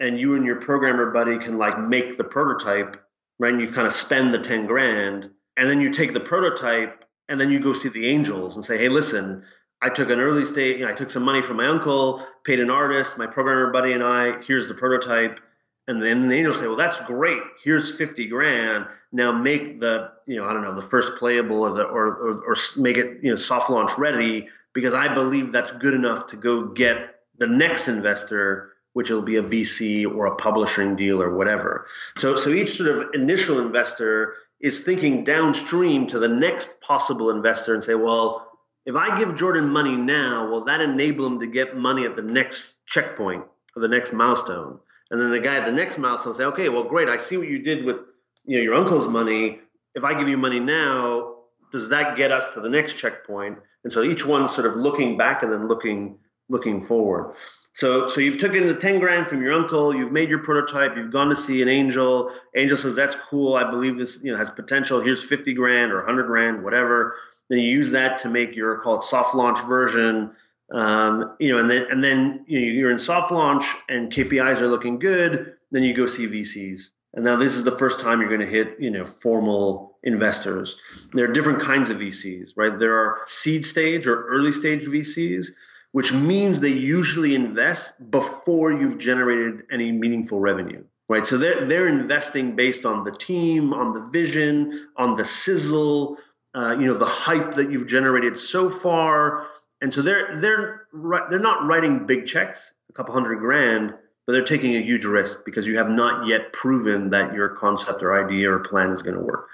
and you and your programmer buddy can like make the prototype, right? And you kind of spend the 10 grand and then you take the prototype and then you go see the angels and say, hey, listen, I took an early stage, you know, I took some money from my uncle, paid an artist, my programmer buddy and I, here's the prototype. And then the angels say, well, that's great. Here's 50 grand. Now make the, you know, I don't know, the first playable or the, or, or, or make it, you know, soft launch ready because I believe that's good enough to go get the next investor, which will be a VC or a publishing deal or whatever. So, so each sort of initial investor is thinking downstream to the next possible investor and say, well, if I give Jordan money now, will that enable him to get money at the next checkpoint or the next milestone? And then the guy at the next milestone say, okay, well, great. I see what you did with you know your uncle's money. If I give you money now, does that get us to the next checkpoint? And so each one's sort of looking back and then looking looking forward. So, so you've taken the 10 grand from your uncle, you've made your prototype, you've gone to see an angel. Angel says, that's cool. I believe this, you know, has potential. Here's 50 grand or 100 grand, whatever. Then you use that to make your call it soft launch version. Um, you know, and then and then you know, you're in soft launch and KPIs are looking good. Then you go see VCs, and now this is the first time you're going to hit you know formal investors. There are different kinds of VCs, right? There are seed stage or early stage VCs, which means they usually invest before you've generated any meaningful revenue right? So they're they're investing based on the team, on the vision, on the sizzle, uh, you know the hype that you've generated so far. And so they're they're they're not writing big checks a couple hundred grand but they're taking a huge risk because you have not yet proven that your concept or idea or plan is going to work.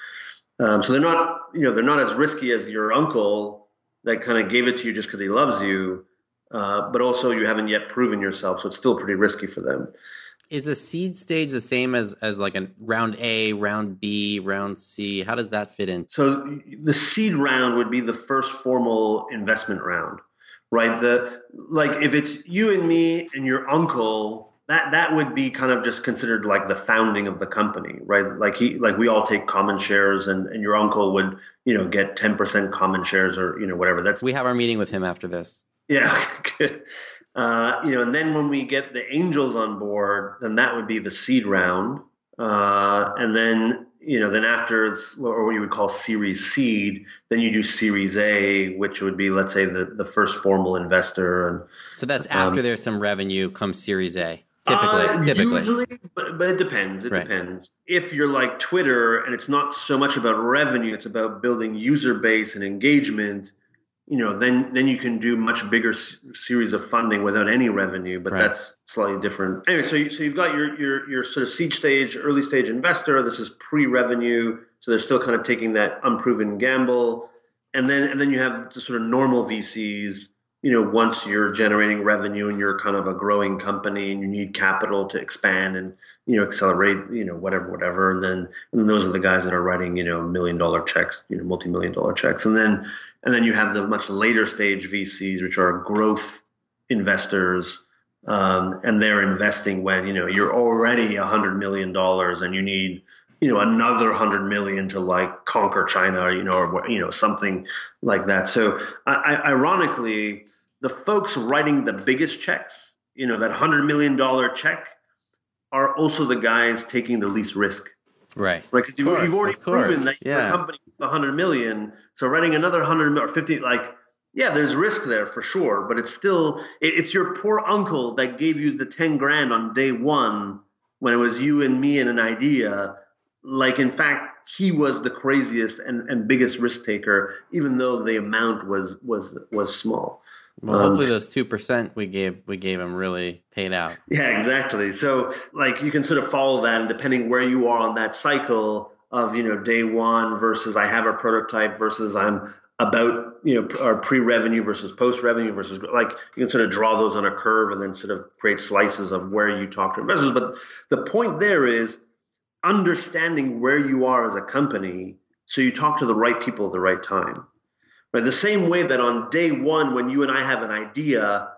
Um, so they're not you know they're not as risky as your uncle that kind of gave it to you just because he loves you uh, but also you haven't yet proven yourself so it's still pretty risky for them is a seed stage the same as as like a round A, round B, round C? How does that fit in? So the seed round would be the first formal investment round, right? The like if it's you and me and your uncle, that that would be kind of just considered like the founding of the company, right? Like he like we all take common shares and, and your uncle would, you know, get 10% common shares or, you know, whatever. That's We have our meeting with him after this. Yeah, good. Uh, you know, and then when we get the angels on board, then that would be the seed round. Uh, and then, you know, then after, or what you would call Series Seed, then you do Series A, which would be, let's say, the, the first formal investor. And so that's after um, there's some revenue comes Series A. Typically, uh, typically. Usually, but, but it depends. It right. depends. If you're like Twitter and it's not so much about revenue, it's about building user base and engagement – you know, then then you can do much bigger s- series of funding without any revenue, but right. that's slightly different. Anyway, so you, so you've got your your your sort of seed stage, early stage investor. This is pre-revenue, so they're still kind of taking that unproven gamble, and then and then you have the sort of normal VCs. You know, once you're generating revenue and you're kind of a growing company and you need capital to expand and you know accelerate, you know, whatever, whatever, and then and then those are the guys that are writing you know million dollar checks, you know, multi million dollar checks, and then and then you have the much later stage VCs, which are growth investors, um, and they're investing when you know you're already a hundred million dollars and you need you know another hundred million to like conquer China, you know, or you know something like that. So, I, ironically, the folks writing the biggest checks, you know, that hundred million dollar check, are also the guys taking the least risk. Right. Right. Because you, have already proven that yeah. your company 100 million. So writing another 100 or 50, like, yeah, there's risk there for sure, but it's still, it's your poor uncle that gave you the 10 grand on day one when it was you and me and an idea. Like, in fact, he was the craziest and, and biggest risk taker, even though the amount was was was small. Well, hopefully um, those two percent we gave we gave him really paid out. Yeah, exactly. So like you can sort of follow that, and depending where you are on that cycle, of you know day one versus I have a prototype versus I'm about you know our pre-revenue versus post-revenue versus like you can sort of draw those on a curve and then sort of create slices of where you talk to investors. But the point there is understanding where you are as a company so you talk to the right people at the right time. Right? The same way that on day one when you and I have an idea,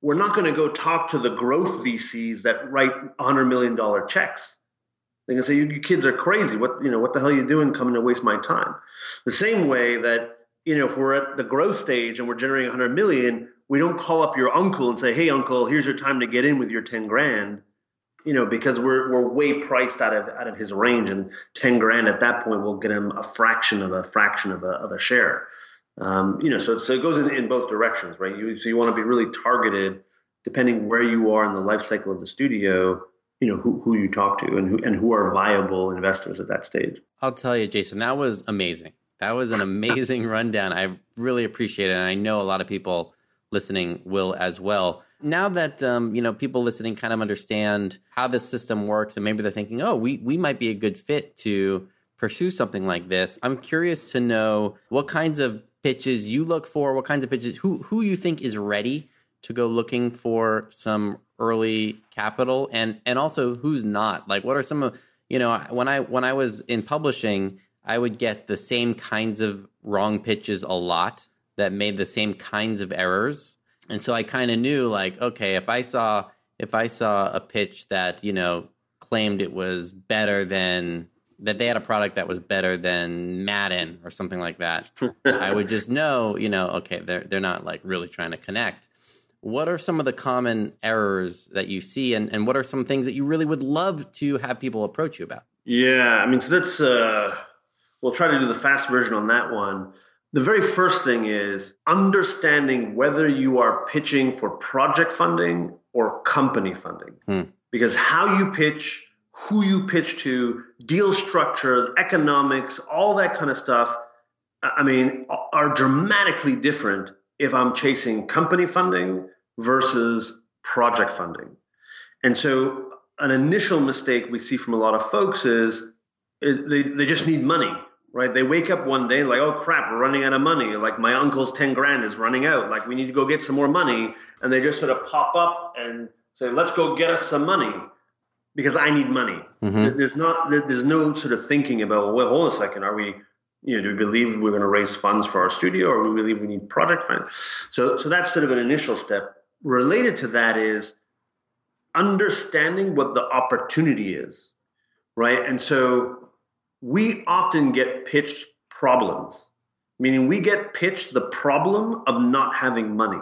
we're not going to go talk to the growth VCs that write $100 million checks they can say, you, you kids are crazy. What, you know, what the hell are you doing coming to waste my time? The same way that you know, if we're at the growth stage and we're generating 100 million, we don't call up your uncle and say, "Hey, uncle, here's your time to get in with your 10 grand." You know, because we're we're way priced out of out of his range, and 10 grand at that point will get him a fraction of a fraction of a of a share. Um, you know, so so it goes in, in both directions, right? You so you want to be really targeted, depending where you are in the life cycle of the studio. You know who, who you talk to and who and who are viable investors at that stage. I'll tell you, Jason, that was amazing. That was an amazing rundown. I really appreciate it, and I know a lot of people listening will as well. Now that um, you know people listening kind of understand how this system works, and maybe they're thinking, "Oh, we we might be a good fit to pursue something like this." I'm curious to know what kinds of pitches you look for, what kinds of pitches, who who you think is ready to go looking for some early capital, and and also who's not. Like, what are some of you know when I when I was in publishing, I would get the same kinds of wrong pitches a lot that made the same kinds of errors. And so I kind of knew like, okay, if I saw if I saw a pitch that, you know, claimed it was better than that they had a product that was better than Madden or something like that, I would just know, you know, okay, they're they're not like really trying to connect. What are some of the common errors that you see and, and what are some things that you really would love to have people approach you about? Yeah, I mean, so that's uh we'll try to do the fast version on that one. The very first thing is understanding whether you are pitching for project funding or company funding. Hmm. Because how you pitch, who you pitch to, deal structure, economics, all that kind of stuff, I mean, are dramatically different if I'm chasing company funding versus project funding. And so, an initial mistake we see from a lot of folks is they, they just need money right? They wake up one day like, oh crap, we're running out of money. Like my uncle's 10 grand is running out. Like we need to go get some more money. And they just sort of pop up and say, let's go get us some money because I need money. Mm-hmm. There's not, there's no sort of thinking about, well, hold a second. Are we, you know, do we believe we're going to raise funds for our studio or do we believe we need project funds? So, so that's sort of an initial step. Related to that is understanding what the opportunity is, right? And so we often get pitched problems, meaning we get pitched the problem of not having money.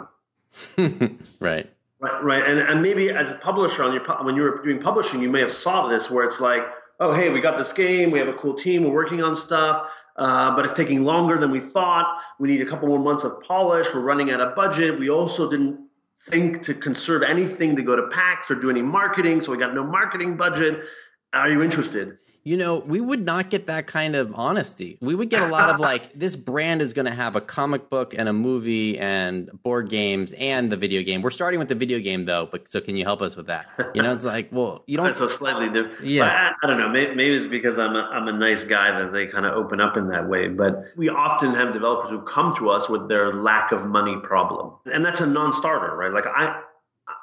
right. Right, right, and and maybe as a publisher on your when you were doing publishing, you may have saw this where it's like, oh hey, we got this game, we have a cool team, we're working on stuff, uh, but it's taking longer than we thought. We need a couple more months of polish. We're running out of budget. We also didn't think to conserve anything to go to PAX or do any marketing, so we got no marketing budget. Are you interested? You know, we would not get that kind of honesty. We would get a lot of like, this brand is going to have a comic book and a movie and board games and the video game. We're starting with the video game though, but so can you help us with that? You know, it's like, well, you don't. so slightly different. Yeah, I, I, don't know. Maybe, maybe, it's because I'm a, I'm a nice guy that they kind of open up in that way. But we often have developers who come to us with their lack of money problem, and that's a non-starter, right? Like I,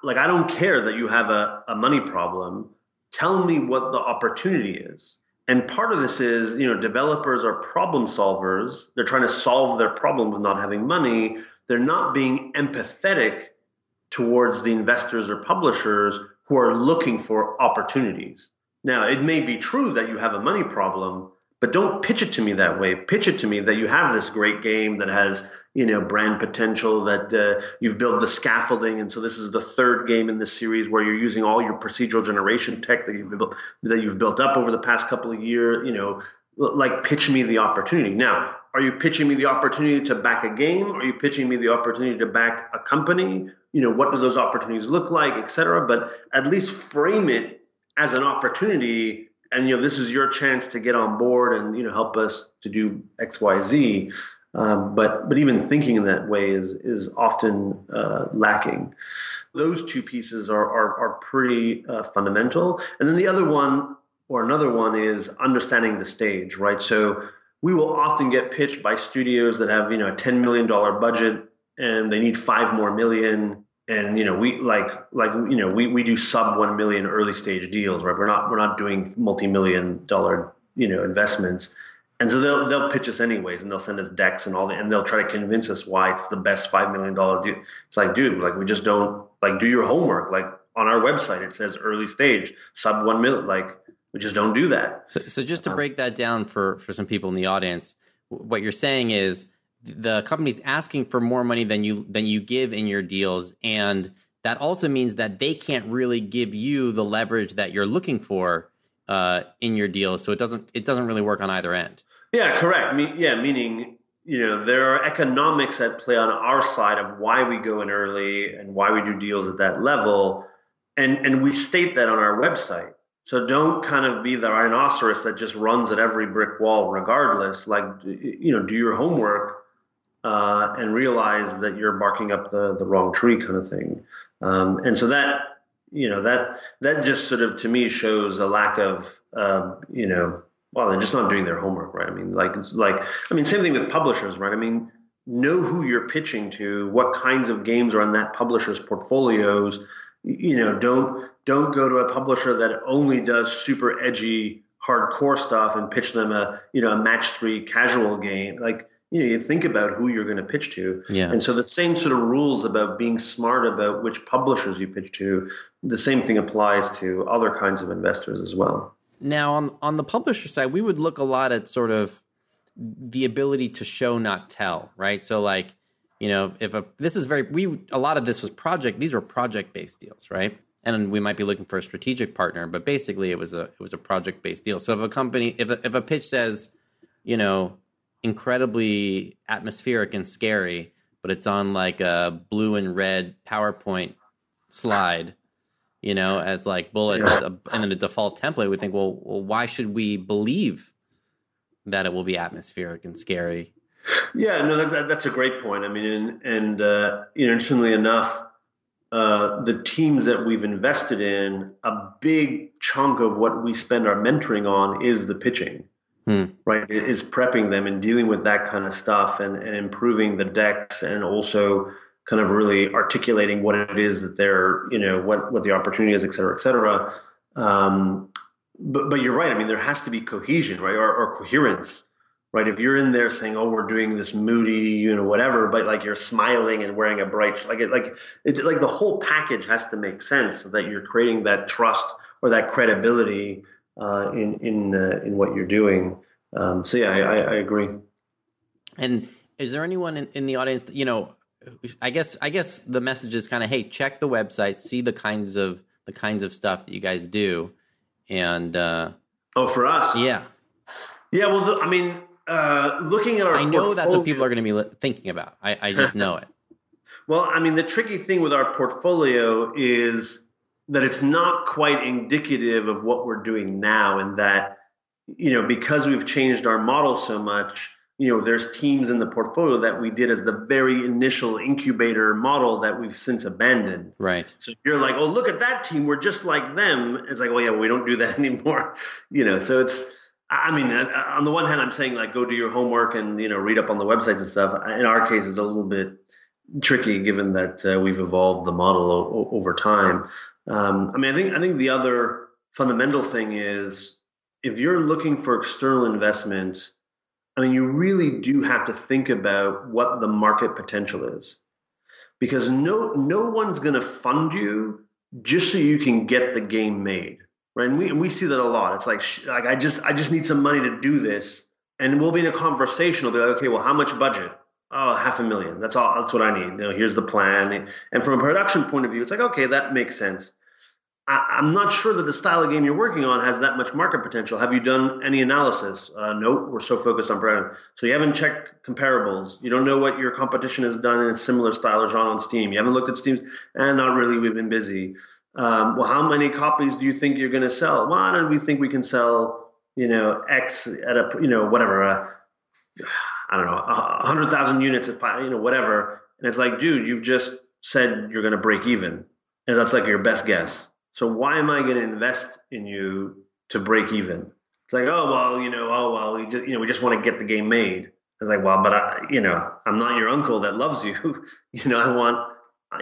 like I don't care that you have a, a money problem tell me what the opportunity is. And part of this is, you know, developers are problem solvers. They're trying to solve their problem with not having money. They're not being empathetic towards the investors or publishers who are looking for opportunities. Now, it may be true that you have a money problem, but don't pitch it to me that way. Pitch it to me that you have this great game that has you know brand potential that uh, you've built the scaffolding. And so this is the third game in this series where you're using all your procedural generation tech that you've built, that you've built up over the past couple of years you know like pitch me the opportunity. Now are you pitching me the opportunity to back a game? Are you pitching me the opportunity to back a company? You know what do those opportunities look like et cetera? But at least frame it as an opportunity. And you know this is your chance to get on board and you know help us to do xyz um, but but even thinking in that way is is often uh, lacking. Those two pieces are are, are pretty uh, fundamental. And then the other one or another one is understanding the stage, right? So we will often get pitched by studios that have you know a ten million dollar budget and they need five more million. And you know we like like you know we, we do sub one million early stage deals, right? We're not we're not doing multi million dollar you know investments and so they'll they'll pitch us anyways, and they'll send us decks and all that, and they'll try to convince us why it's the best five million dollar deal. It's like, dude, like we just don't like do your homework. Like on our website, it says early stage, sub one million. Like we just don't do that. So, so just to um, break that down for for some people in the audience, what you're saying is the company's asking for more money than you than you give in your deals and that also means that they can't really give you the leverage that you're looking for uh, in your deals so it doesn't it doesn't really work on either end yeah correct. Me- yeah meaning you know there are economics at play on our side of why we go in early and why we do deals at that level and and we state that on our website. So don't kind of be the rhinoceros that just runs at every brick wall regardless. Like you know do your homework uh, and realize that you're barking up the, the wrong tree kind of thing. Um, and so that, you know, that, that just sort of to me shows a lack of, uh, you know, well, they're just not doing their homework, right? I mean, like, like, I mean, same thing with publishers, right? I mean, know who you're pitching to, what kinds of games are in that publisher's portfolios. You know, don't don't go to a publisher that only does super edgy, hardcore stuff and pitch them a you know a match three casual game. Like, you know, you think about who you're going to pitch to. Yeah. And so the same sort of rules about being smart about which publishers you pitch to, the same thing applies to other kinds of investors as well. Now, on on the publisher side, we would look a lot at sort of the ability to show not tell, right? So like, you know, if a this is very we a lot of this was project these were project based deals, right? And we might be looking for a strategic partner, but basically it was a it was a project based deal. So if a company if a, if a pitch says, you know, incredibly atmospheric and scary, but it's on like a blue and red PowerPoint slide, you know, as like bullets yeah. and then a default template, we think, well, well, why should we believe that it will be atmospheric and scary? Yeah, no, that's, that's a great point. I mean, and, and uh, you know, interestingly enough, uh, the teams that we've invested in, a big chunk of what we spend our mentoring on is the pitching hmm. right? Is prepping them and dealing with that kind of stuff and, and improving the decks and also kind of really articulating what it is that they're, you know, what, what the opportunity is, et cetera, et cetera. Um, but, but you're right. I mean, there has to be cohesion, right? Or, or coherence, right? If you're in there saying, "Oh, we're doing this moody, you know, whatever," but like you're smiling and wearing a bright, like it, like it, like the whole package has to make sense so that you're creating that trust or that credibility uh, in in uh, in what you're doing. Um, so yeah, I, I, agree. And is there anyone in, in the audience that you know? I guess I guess the message is kind of hey, check the website, see the kinds of the kinds of stuff that you guys do, and uh, oh, for us, yeah, yeah. Well, I mean, uh, looking at our, I know that's what people are going to be thinking about. I, I just know it. well, I mean, the tricky thing with our portfolio is that it's not quite indicative of what we're doing now and that you know because we've changed our model so much you know there's teams in the portfolio that we did as the very initial incubator model that we've since abandoned right so if you're like oh look at that team we're just like them it's like oh yeah we don't do that anymore you know so it's I mean, uh, on the one hand, I'm saying like go do your homework and you know read up on the websites and stuff. In our case, it's a little bit tricky given that uh, we've evolved the model o- over time. Um, I mean, I think I think the other fundamental thing is if you're looking for external investment, I mean, you really do have to think about what the market potential is, because no no one's going to fund you just so you can get the game made, right? And we and we see that a lot. It's like like I just I just need some money to do this, and we'll be in a conversation. We'll be like, okay, well, how much budget? oh, half a million. That's all. That's what I need. You know, here's the plan. And from a production point of view, it's like, okay, that makes sense. I, am not sure that the style of game you're working on has that much market potential. Have you done any analysis? Uh, nope. We're so focused on brand. So you haven't checked comparables. You don't know what your competition has done in a similar style or genre on Steam. You haven't looked at Steam's, and eh, not really. We've been busy. Um, well, how many copies do you think you're going to sell? I don't we think we can sell, you know, X at a, you know, whatever. Uh, I don't know, a hundred thousand units at five, you know, whatever. And it's like, dude, you've just said you're going to break even, and that's like your best guess. So why am I going to invest in you to break even? It's like, oh well, you know, oh well, we just, you know, we just want to get the game made. It's like, well, but I, you know, I'm not your uncle that loves you. you know, I want,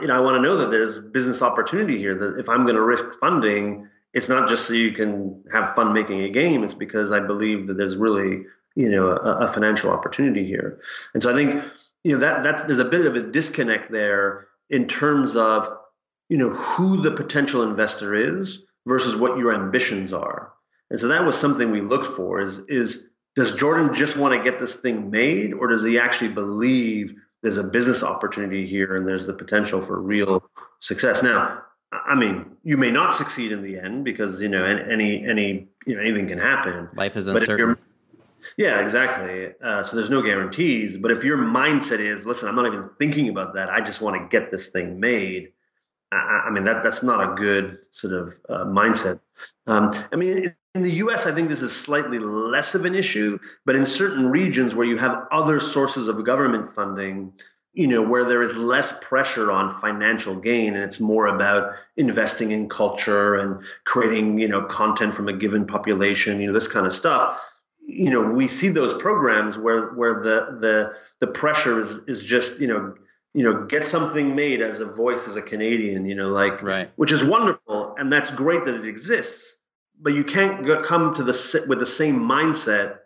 you know, I want to know that there's business opportunity here. That if I'm going to risk funding, it's not just so you can have fun making a game. It's because I believe that there's really you know a, a financial opportunity here. And so I think you know that that there's a bit of a disconnect there in terms of you know who the potential investor is versus what your ambitions are. And so that was something we looked for is is does Jordan just want to get this thing made, or does he actually believe there's a business opportunity here and there's the potential for real success? Now, I mean, you may not succeed in the end because you know any any you know anything can happen. Life is uncertain. Yeah, exactly. Uh, so there's no guarantees. But if your mindset is, listen, I'm not even thinking about that. I just want to get this thing made. I, mean, that that's not a good sort of uh, mindset. Um, I mean, in the US, I think this is slightly less of an issue, but in certain regions where you have other sources of government funding, you know, where there is less pressure on financial gain and it's more about investing in culture and creating, you know, content from a given population, you know, this kind of stuff. You know, we see those programs where where the the the pressure is is just, you know, you know, get something made as a voice as a Canadian, you know, like right. which is wonderful and that's great that it exists but you can't go, come to the with the same mindset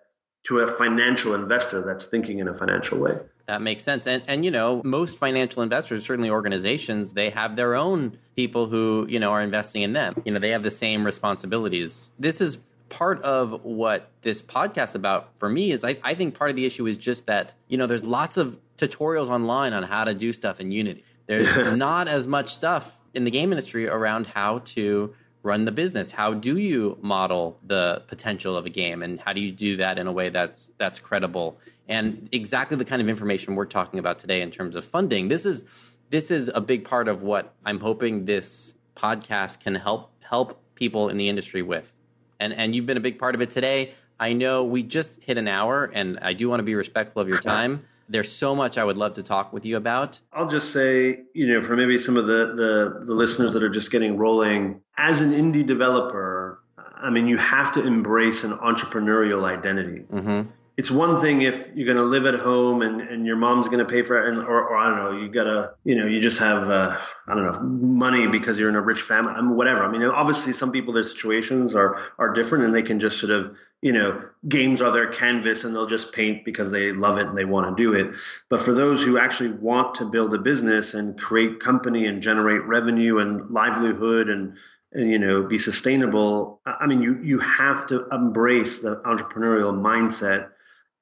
to a financial investor that's thinking in a financial way. That makes sense. And and you know, most financial investors, certainly organizations, they have their own people who, you know, are investing in them. You know, they have the same responsibilities. This is part of what this podcast about for me is I, I think part of the issue is just that, you know, there's lots of tutorials online on how to do stuff in Unity. There's not as much stuff in the game industry around how to run the business? How do you model the potential of a game, and how do you do that in a way that's that's credible? And exactly the kind of information we're talking about today in terms of funding. This is this is a big part of what I'm hoping this podcast can help help people in the industry with. And and you've been a big part of it today. I know we just hit an hour, and I do want to be respectful of your time. There's so much I would love to talk with you about. I'll just say, you know, for maybe some of the, the, the listeners that are just getting rolling, as an indie developer, I mean, you have to embrace an entrepreneurial identity. Mm-hmm it's one thing if you're going to live at home and, and your mom's going to pay for it and, or, or I don't know, you got to, you know, you just have, uh, I don't know, money because you're in a rich family, I mean, whatever. I mean, obviously some people, their situations are, are different and they can just sort of, you know, games are their canvas and they'll just paint because they love it and they want to do it. But for those who actually want to build a business and create company and generate revenue and livelihood and, and you know be sustainable i mean you you have to embrace the entrepreneurial mindset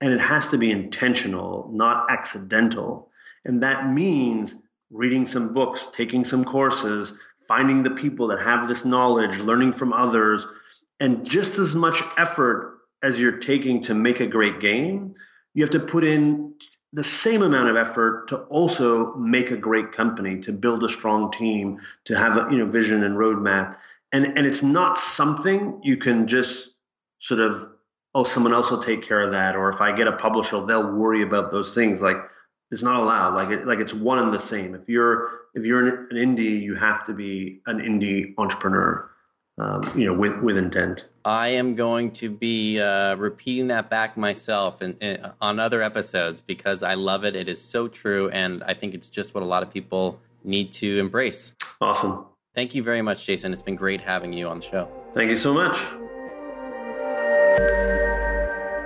and it has to be intentional, not accidental. And that means reading some books, taking some courses, finding the people that have this knowledge, learning from others, and just as much effort as you're taking to make a great game, you have to put in the same amount of effort to also make a great company, to build a strong team, to have a you know vision and roadmap. And and it's not something you can just sort of oh, someone else will take care of that, or if I get a publisher, they'll worry about those things. Like it's not allowed. Like it, like it's one and the same. If you're if you're an, an indie, you have to be an indie entrepreneur. Um, you know, with with intent. I am going to be uh, repeating that back myself in, on other episodes because I love it. It is so true, and I think it's just what a lot of people need to embrace. Awesome. Thank you very much, Jason. It's been great having you on the show. Thank you so much.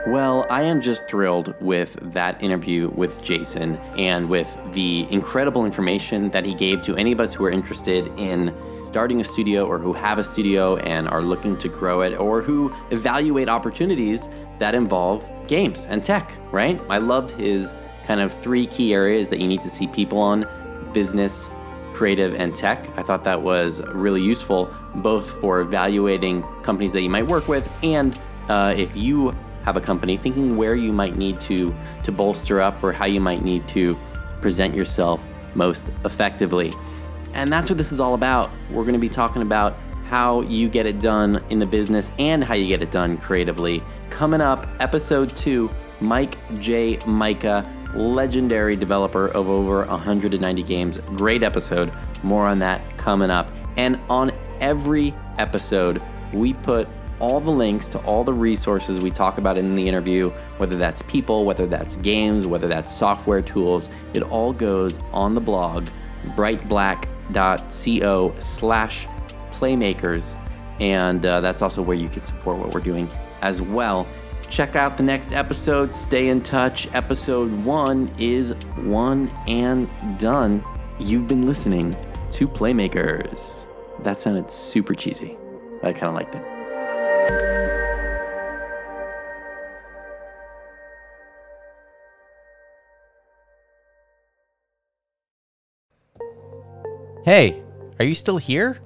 Well, I am just thrilled with that interview with Jason and with the incredible information that he gave to any of us who are interested in starting a studio or who have a studio and are looking to grow it or who evaluate opportunities that involve games and tech, right? I loved his kind of three key areas that you need to see people on business, creative, and tech. I thought that was really useful both for evaluating companies that you might work with and uh, if you have a company, thinking where you might need to to bolster up or how you might need to present yourself most effectively. And that's what this is all about. We're going to be talking about how you get it done in the business and how you get it done creatively. Coming up, episode 2, Mike J. Mika, legendary developer of over 190 games. Great episode. More on that coming up. And on every episode, we put all the links to all the resources we talk about in the interview, whether that's people, whether that's games, whether that's software tools, it all goes on the blog, brightblack.co slash playmakers. And uh, that's also where you can support what we're doing as well. Check out the next episode. Stay in touch. Episode one is one and done. You've been listening to Playmakers. That sounded super cheesy. I kind of liked it. Hey, are you still here?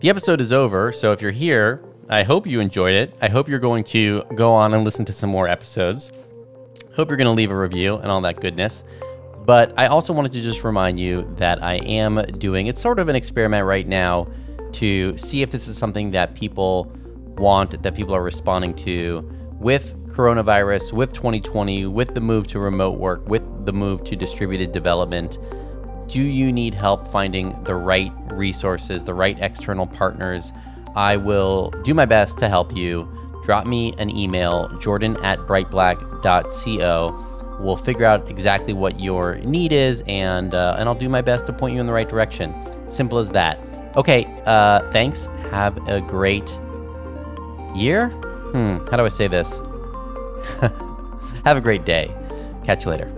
The episode is over, so if you're here, I hope you enjoyed it. I hope you're going to go on and listen to some more episodes. Hope you're going to leave a review and all that goodness. But I also wanted to just remind you that I am doing it's sort of an experiment right now to see if this is something that people want, that people are responding to with coronavirus, with 2020, with the move to remote work, with the move to distributed development. Do you need help finding the right resources, the right external partners? I will do my best to help you. Drop me an email, jordan at brightblack.co. We'll figure out exactly what your need is, and uh, and I'll do my best to point you in the right direction. Simple as that. Okay, uh, thanks. Have a great year. Hmm, how do I say this? Have a great day. Catch you later.